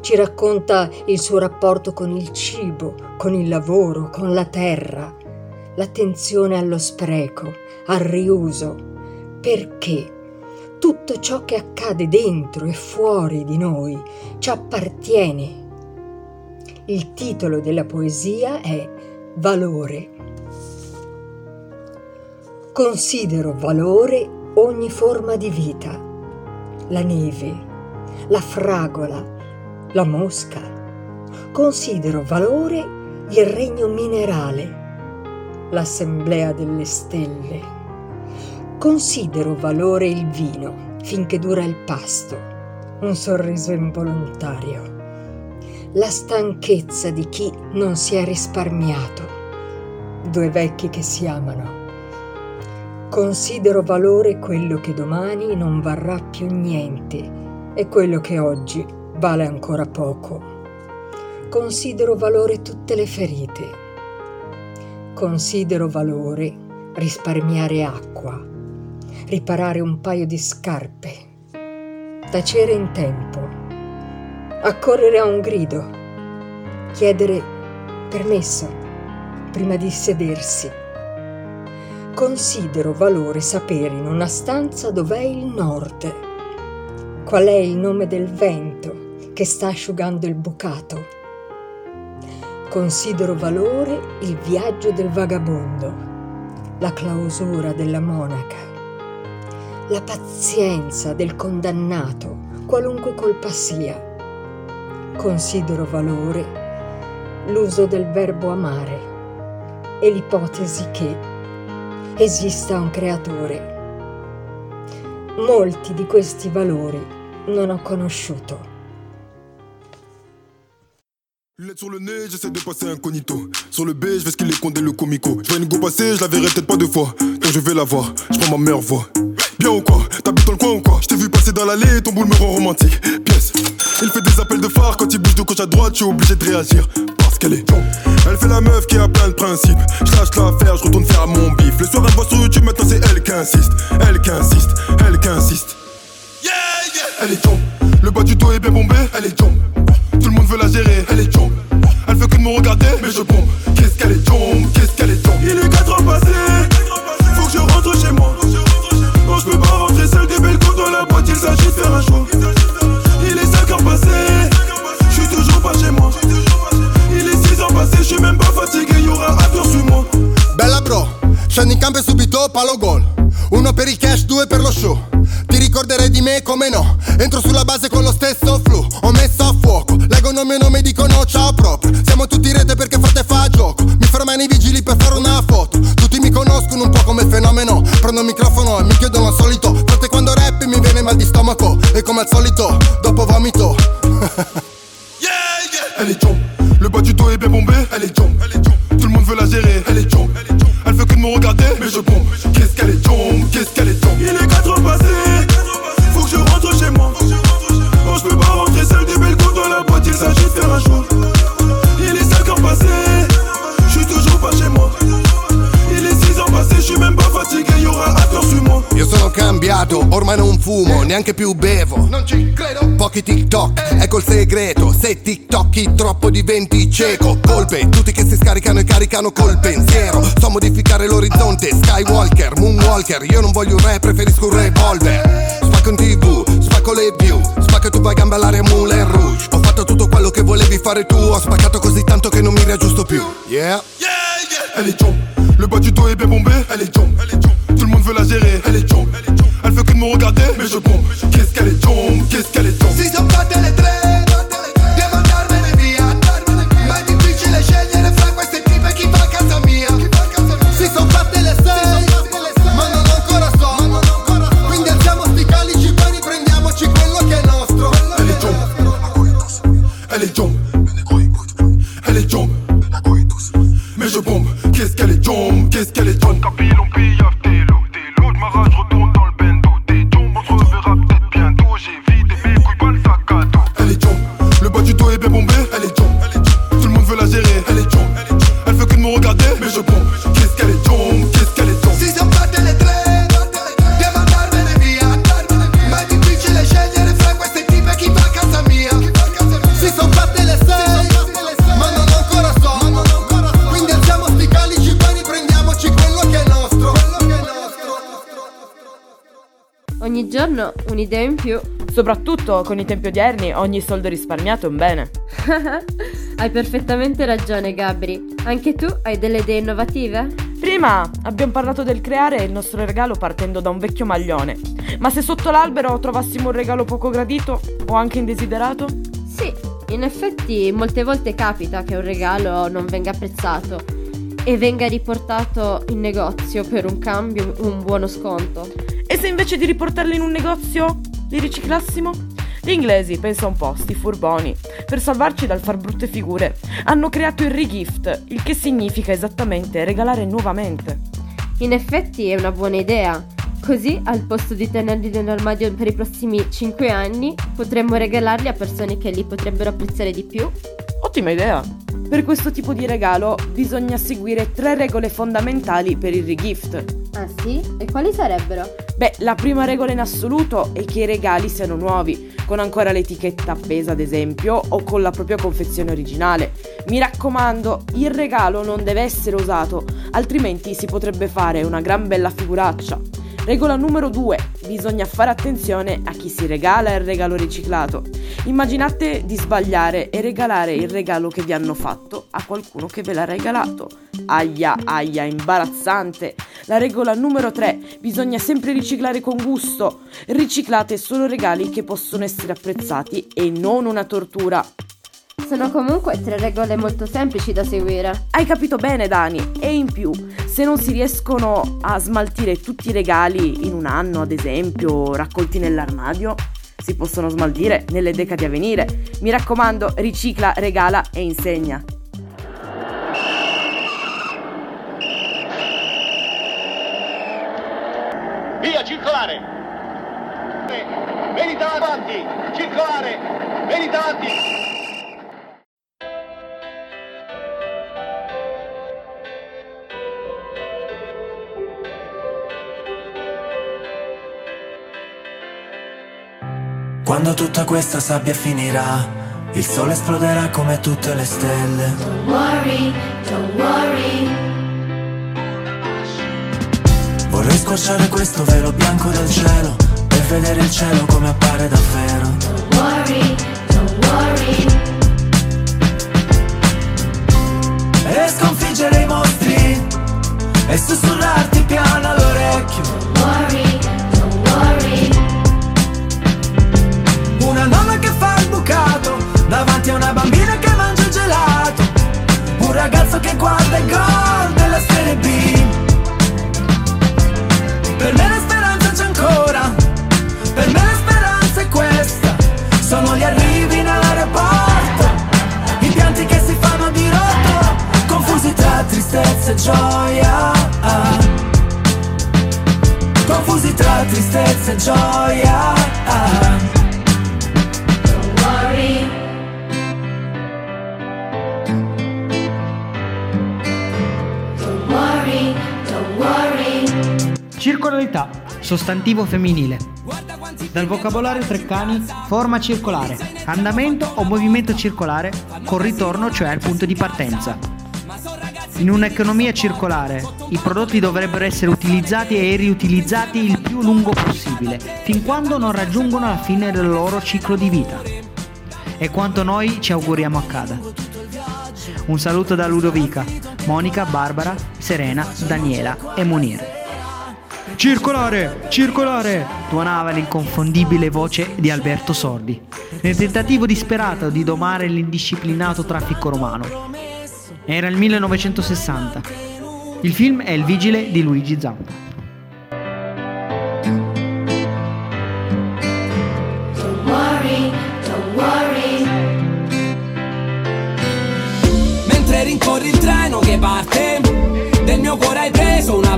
Ci racconta il suo rapporto con il cibo, con il lavoro, con la terra, l'attenzione allo spreco, al riuso, perché tutto ciò che accade dentro e fuori di noi ci appartiene. Il titolo della poesia è Valore. Considero valore ogni forma di vita, la neve, la fragola, la mosca. Considero valore il regno minerale, l'assemblea delle stelle. Considero valore il vino finché dura il pasto, un sorriso involontario, la stanchezza di chi non si è risparmiato, due vecchi che si amano. Considero valore quello che domani non varrà più niente e quello che oggi vale ancora poco. Considero valore tutte le ferite. Considero valore risparmiare acqua, riparare un paio di scarpe, tacere in tempo, accorrere a un grido, chiedere permesso prima di sedersi. Considero valore sapere in una stanza dov'è il nord, qual è il nome del vento che sta asciugando il bucato. Considero valore il viaggio del vagabondo, la clausura della monaca, la pazienza del condannato, qualunque colpa sia. Considero valore l'uso del verbo amare e l'ipotesi che esista un creatore. Molti di questi valori non ho conosciuto.
Lunettes sur le nez, j'essaie de passer incognito. Sur le B, je vais skiller compter le comico. Je vois une go passer, je la verrai peut-être pas deux fois. Donc je vais la voir, je prends ma meilleure voix. Bien ou quoi? T'habites dans le coin ou quoi? Je t'ai vu passer dans l'allée, ton boule me rend romantique. Pièce. Il fait des appels de phare quand il bouge de gauche à droite, je suis obligé de réagir. Parce qu'elle est Elle fait la meuf qui a plein de principes. Je lâche l'affaire, je retourne faire mon bif. Le soir, elle voit sur YouTube, maintenant c'est elle qui insiste. Elle qui insiste, elle qui insiste. Elle est jump. Le bas du dos est bien bombé, elle est jump. Tout le monde veut la gérer, elle est jump. Elle veut que de me regarder, mais je pompe. Qu'est-ce qu'elle est jump, qu'est-ce qu'elle est jump? Il est 4 ans passé, faut que je rentre chez moi. Non, je peux pas rentrer seul des belles côtes dans la boîte, il s'agit de faire un choix. Il est 5 ans passé, je suis toujours pas chez moi. Il est 6 ans passé, je suis même pas fatigué, y'aura à tour sur moi.
Bella bro, scendi in campo e subito palo gol. Uno per il cash, due per lo show. Ti ricorderai di me come no? Entro sulla base con lo stesso flow. Ho messo a fuoco, leggono il mio nome e dicono ciao proprio. Siamo tutti in rete perché frate fa gioco. Mi fermano i vigili per fare una foto. Tutti mi conoscono un po' come fenomeno. Prendo il microfono e mi chiedono al solito. Frate quando rap mi viene mal di stomaco. E come al solito, dopo vomito.
Elle est jump. Le bas du dos est bien bombé, elle est jump. Tout le monde veut la gérer, elle est jump. Elle veut que de me regarder, mais je pompe. Qu'est-ce qu'elle est jump, choix. Il est 5 ans passé, je suis toujours pas chez moi. Il est 6 ans passé, je suis même pas fatigué, y'aura à tour sur moi.
Io sono cambiato, ormai non fumo, neanche più bevo. Non ci credo. Pochi TikTok, ecco il segreto. Se TikTokchi troppo diventi cieco. Colpe, tutti che si scaricano e caricano col pensiero. So modificare l'orizzonte, Skywalker, Moonwalker. Io non voglio un re, preferisco un revolver. Tv, spacco le view. Spacco e tu vai all'aria Moulin Rouge. Ho fatto tutto quello che volevi fare tu. Ho spaccato così tanto che non mi riaggiusto più. Yeah.
Elle est jump. Le bas du dos est bien bombé, elle est jump. Tout le monde veut la gérer, elle est jump. Elle veut que de me regarder, mais je pompe. Qu'est-ce qu'elle est jump, qu'est-ce qu'elle est
un'idea in più.
Soprattutto con i tempi odierni ogni soldo risparmiato è un bene.
hai perfettamente ragione, Gabri. Anche tu hai delle idee innovative?
Prima abbiamo parlato del creare il nostro regalo partendo da un vecchio maglione. Ma se sotto l'albero trovassimo un regalo poco gradito o anche indesiderato?
Sì, in effetti molte volte capita che un regalo non venga apprezzato e venga riportato in negozio per un cambio, un buono sconto.
Se invece di riportarli in un negozio li riciclassimo? Gli inglesi, pensa un po', sti furboni, per salvarci dal far brutte figure, hanno creato il regift, il che significa esattamente regalare nuovamente.
In effetti è una buona idea. Così, al posto di tenerli nell'armadio per i prossimi 5 anni, potremmo regalarli a persone che li potrebbero apprezzare di più.
Ottima idea! Per questo tipo di regalo bisogna seguire tre regole fondamentali per il regift.
Ah sì? E quali sarebbero?
Beh, la prima regola in assoluto è che i regali siano nuovi, con ancora l'etichetta appesa ad esempio, o con la propria confezione originale. Mi raccomando, il regalo non deve essere usato, altrimenti si potrebbe fare una gran bella figuraccia. Regola numero 2. Bisogna fare attenzione a chi si regala il regalo riciclato. Immaginate di sbagliare e regalare il regalo che vi hanno fatto a qualcuno che ve l'ha regalato. Aia, aia, imbarazzante. La regola numero 3. Bisogna sempre riciclare con gusto. Riciclate solo regali che possono essere apprezzati e non una tortura.
Sono comunque tre regole molto semplici da seguire.
Hai capito bene, Dani. E in più, se non si riescono a smaltire tutti i regali in un anno, ad esempio, raccolti nell'armadio, si possono smaltire nelle decadi a venire. Mi raccomando, ricicla, regala e insegna.
Via, circolare! Venite avanti! Circolare! Venite avanti!
Quando tutta questa sabbia finirà, il sole esploderà come tutte le stelle.
Don't worry, don't worry.
Vorrei squarciare questo velo bianco del cielo e vedere il cielo come appare davvero.
Don't worry, don't worry.
E sconfiggere i mostri e sussurrarti piano all'orecchio. Bucato davanti a una bambina che mangia gelato. Un ragazzo che guarda il gol della Serie B. Per me la speranza c'è ancora, per me la speranza è questa. Sono gli arrivi nell'aeroporto, i pianti che si fanno di rotto, confusi tra tristezza e gioia. Confusi tra tristezza e gioia.
Circolarità, sostantivo femminile. Dal vocabolario Treccani, forma circolare, andamento o movimento circolare con ritorno cioè al punto di partenza. In un'economia circolare, i prodotti dovrebbero essere utilizzati e riutilizzati il più lungo possibile, fin quando non raggiungono la fine del loro ciclo di vita. È quanto noi ci auguriamo accada. Un saluto da Ludovica, Monica, Barbara, Serena, Daniela e Munir. Circolare, circolare, tuonava l'inconfondibile voce di Alberto Sordi, nel tentativo disperato di domare l'indisciplinato traffico romano. Era il 1960. Il film è Il vigile di Luigi Zampa.
Don't worry, don't worry.
Mentre rincorri il treno che parte Del mio cuore hai preso una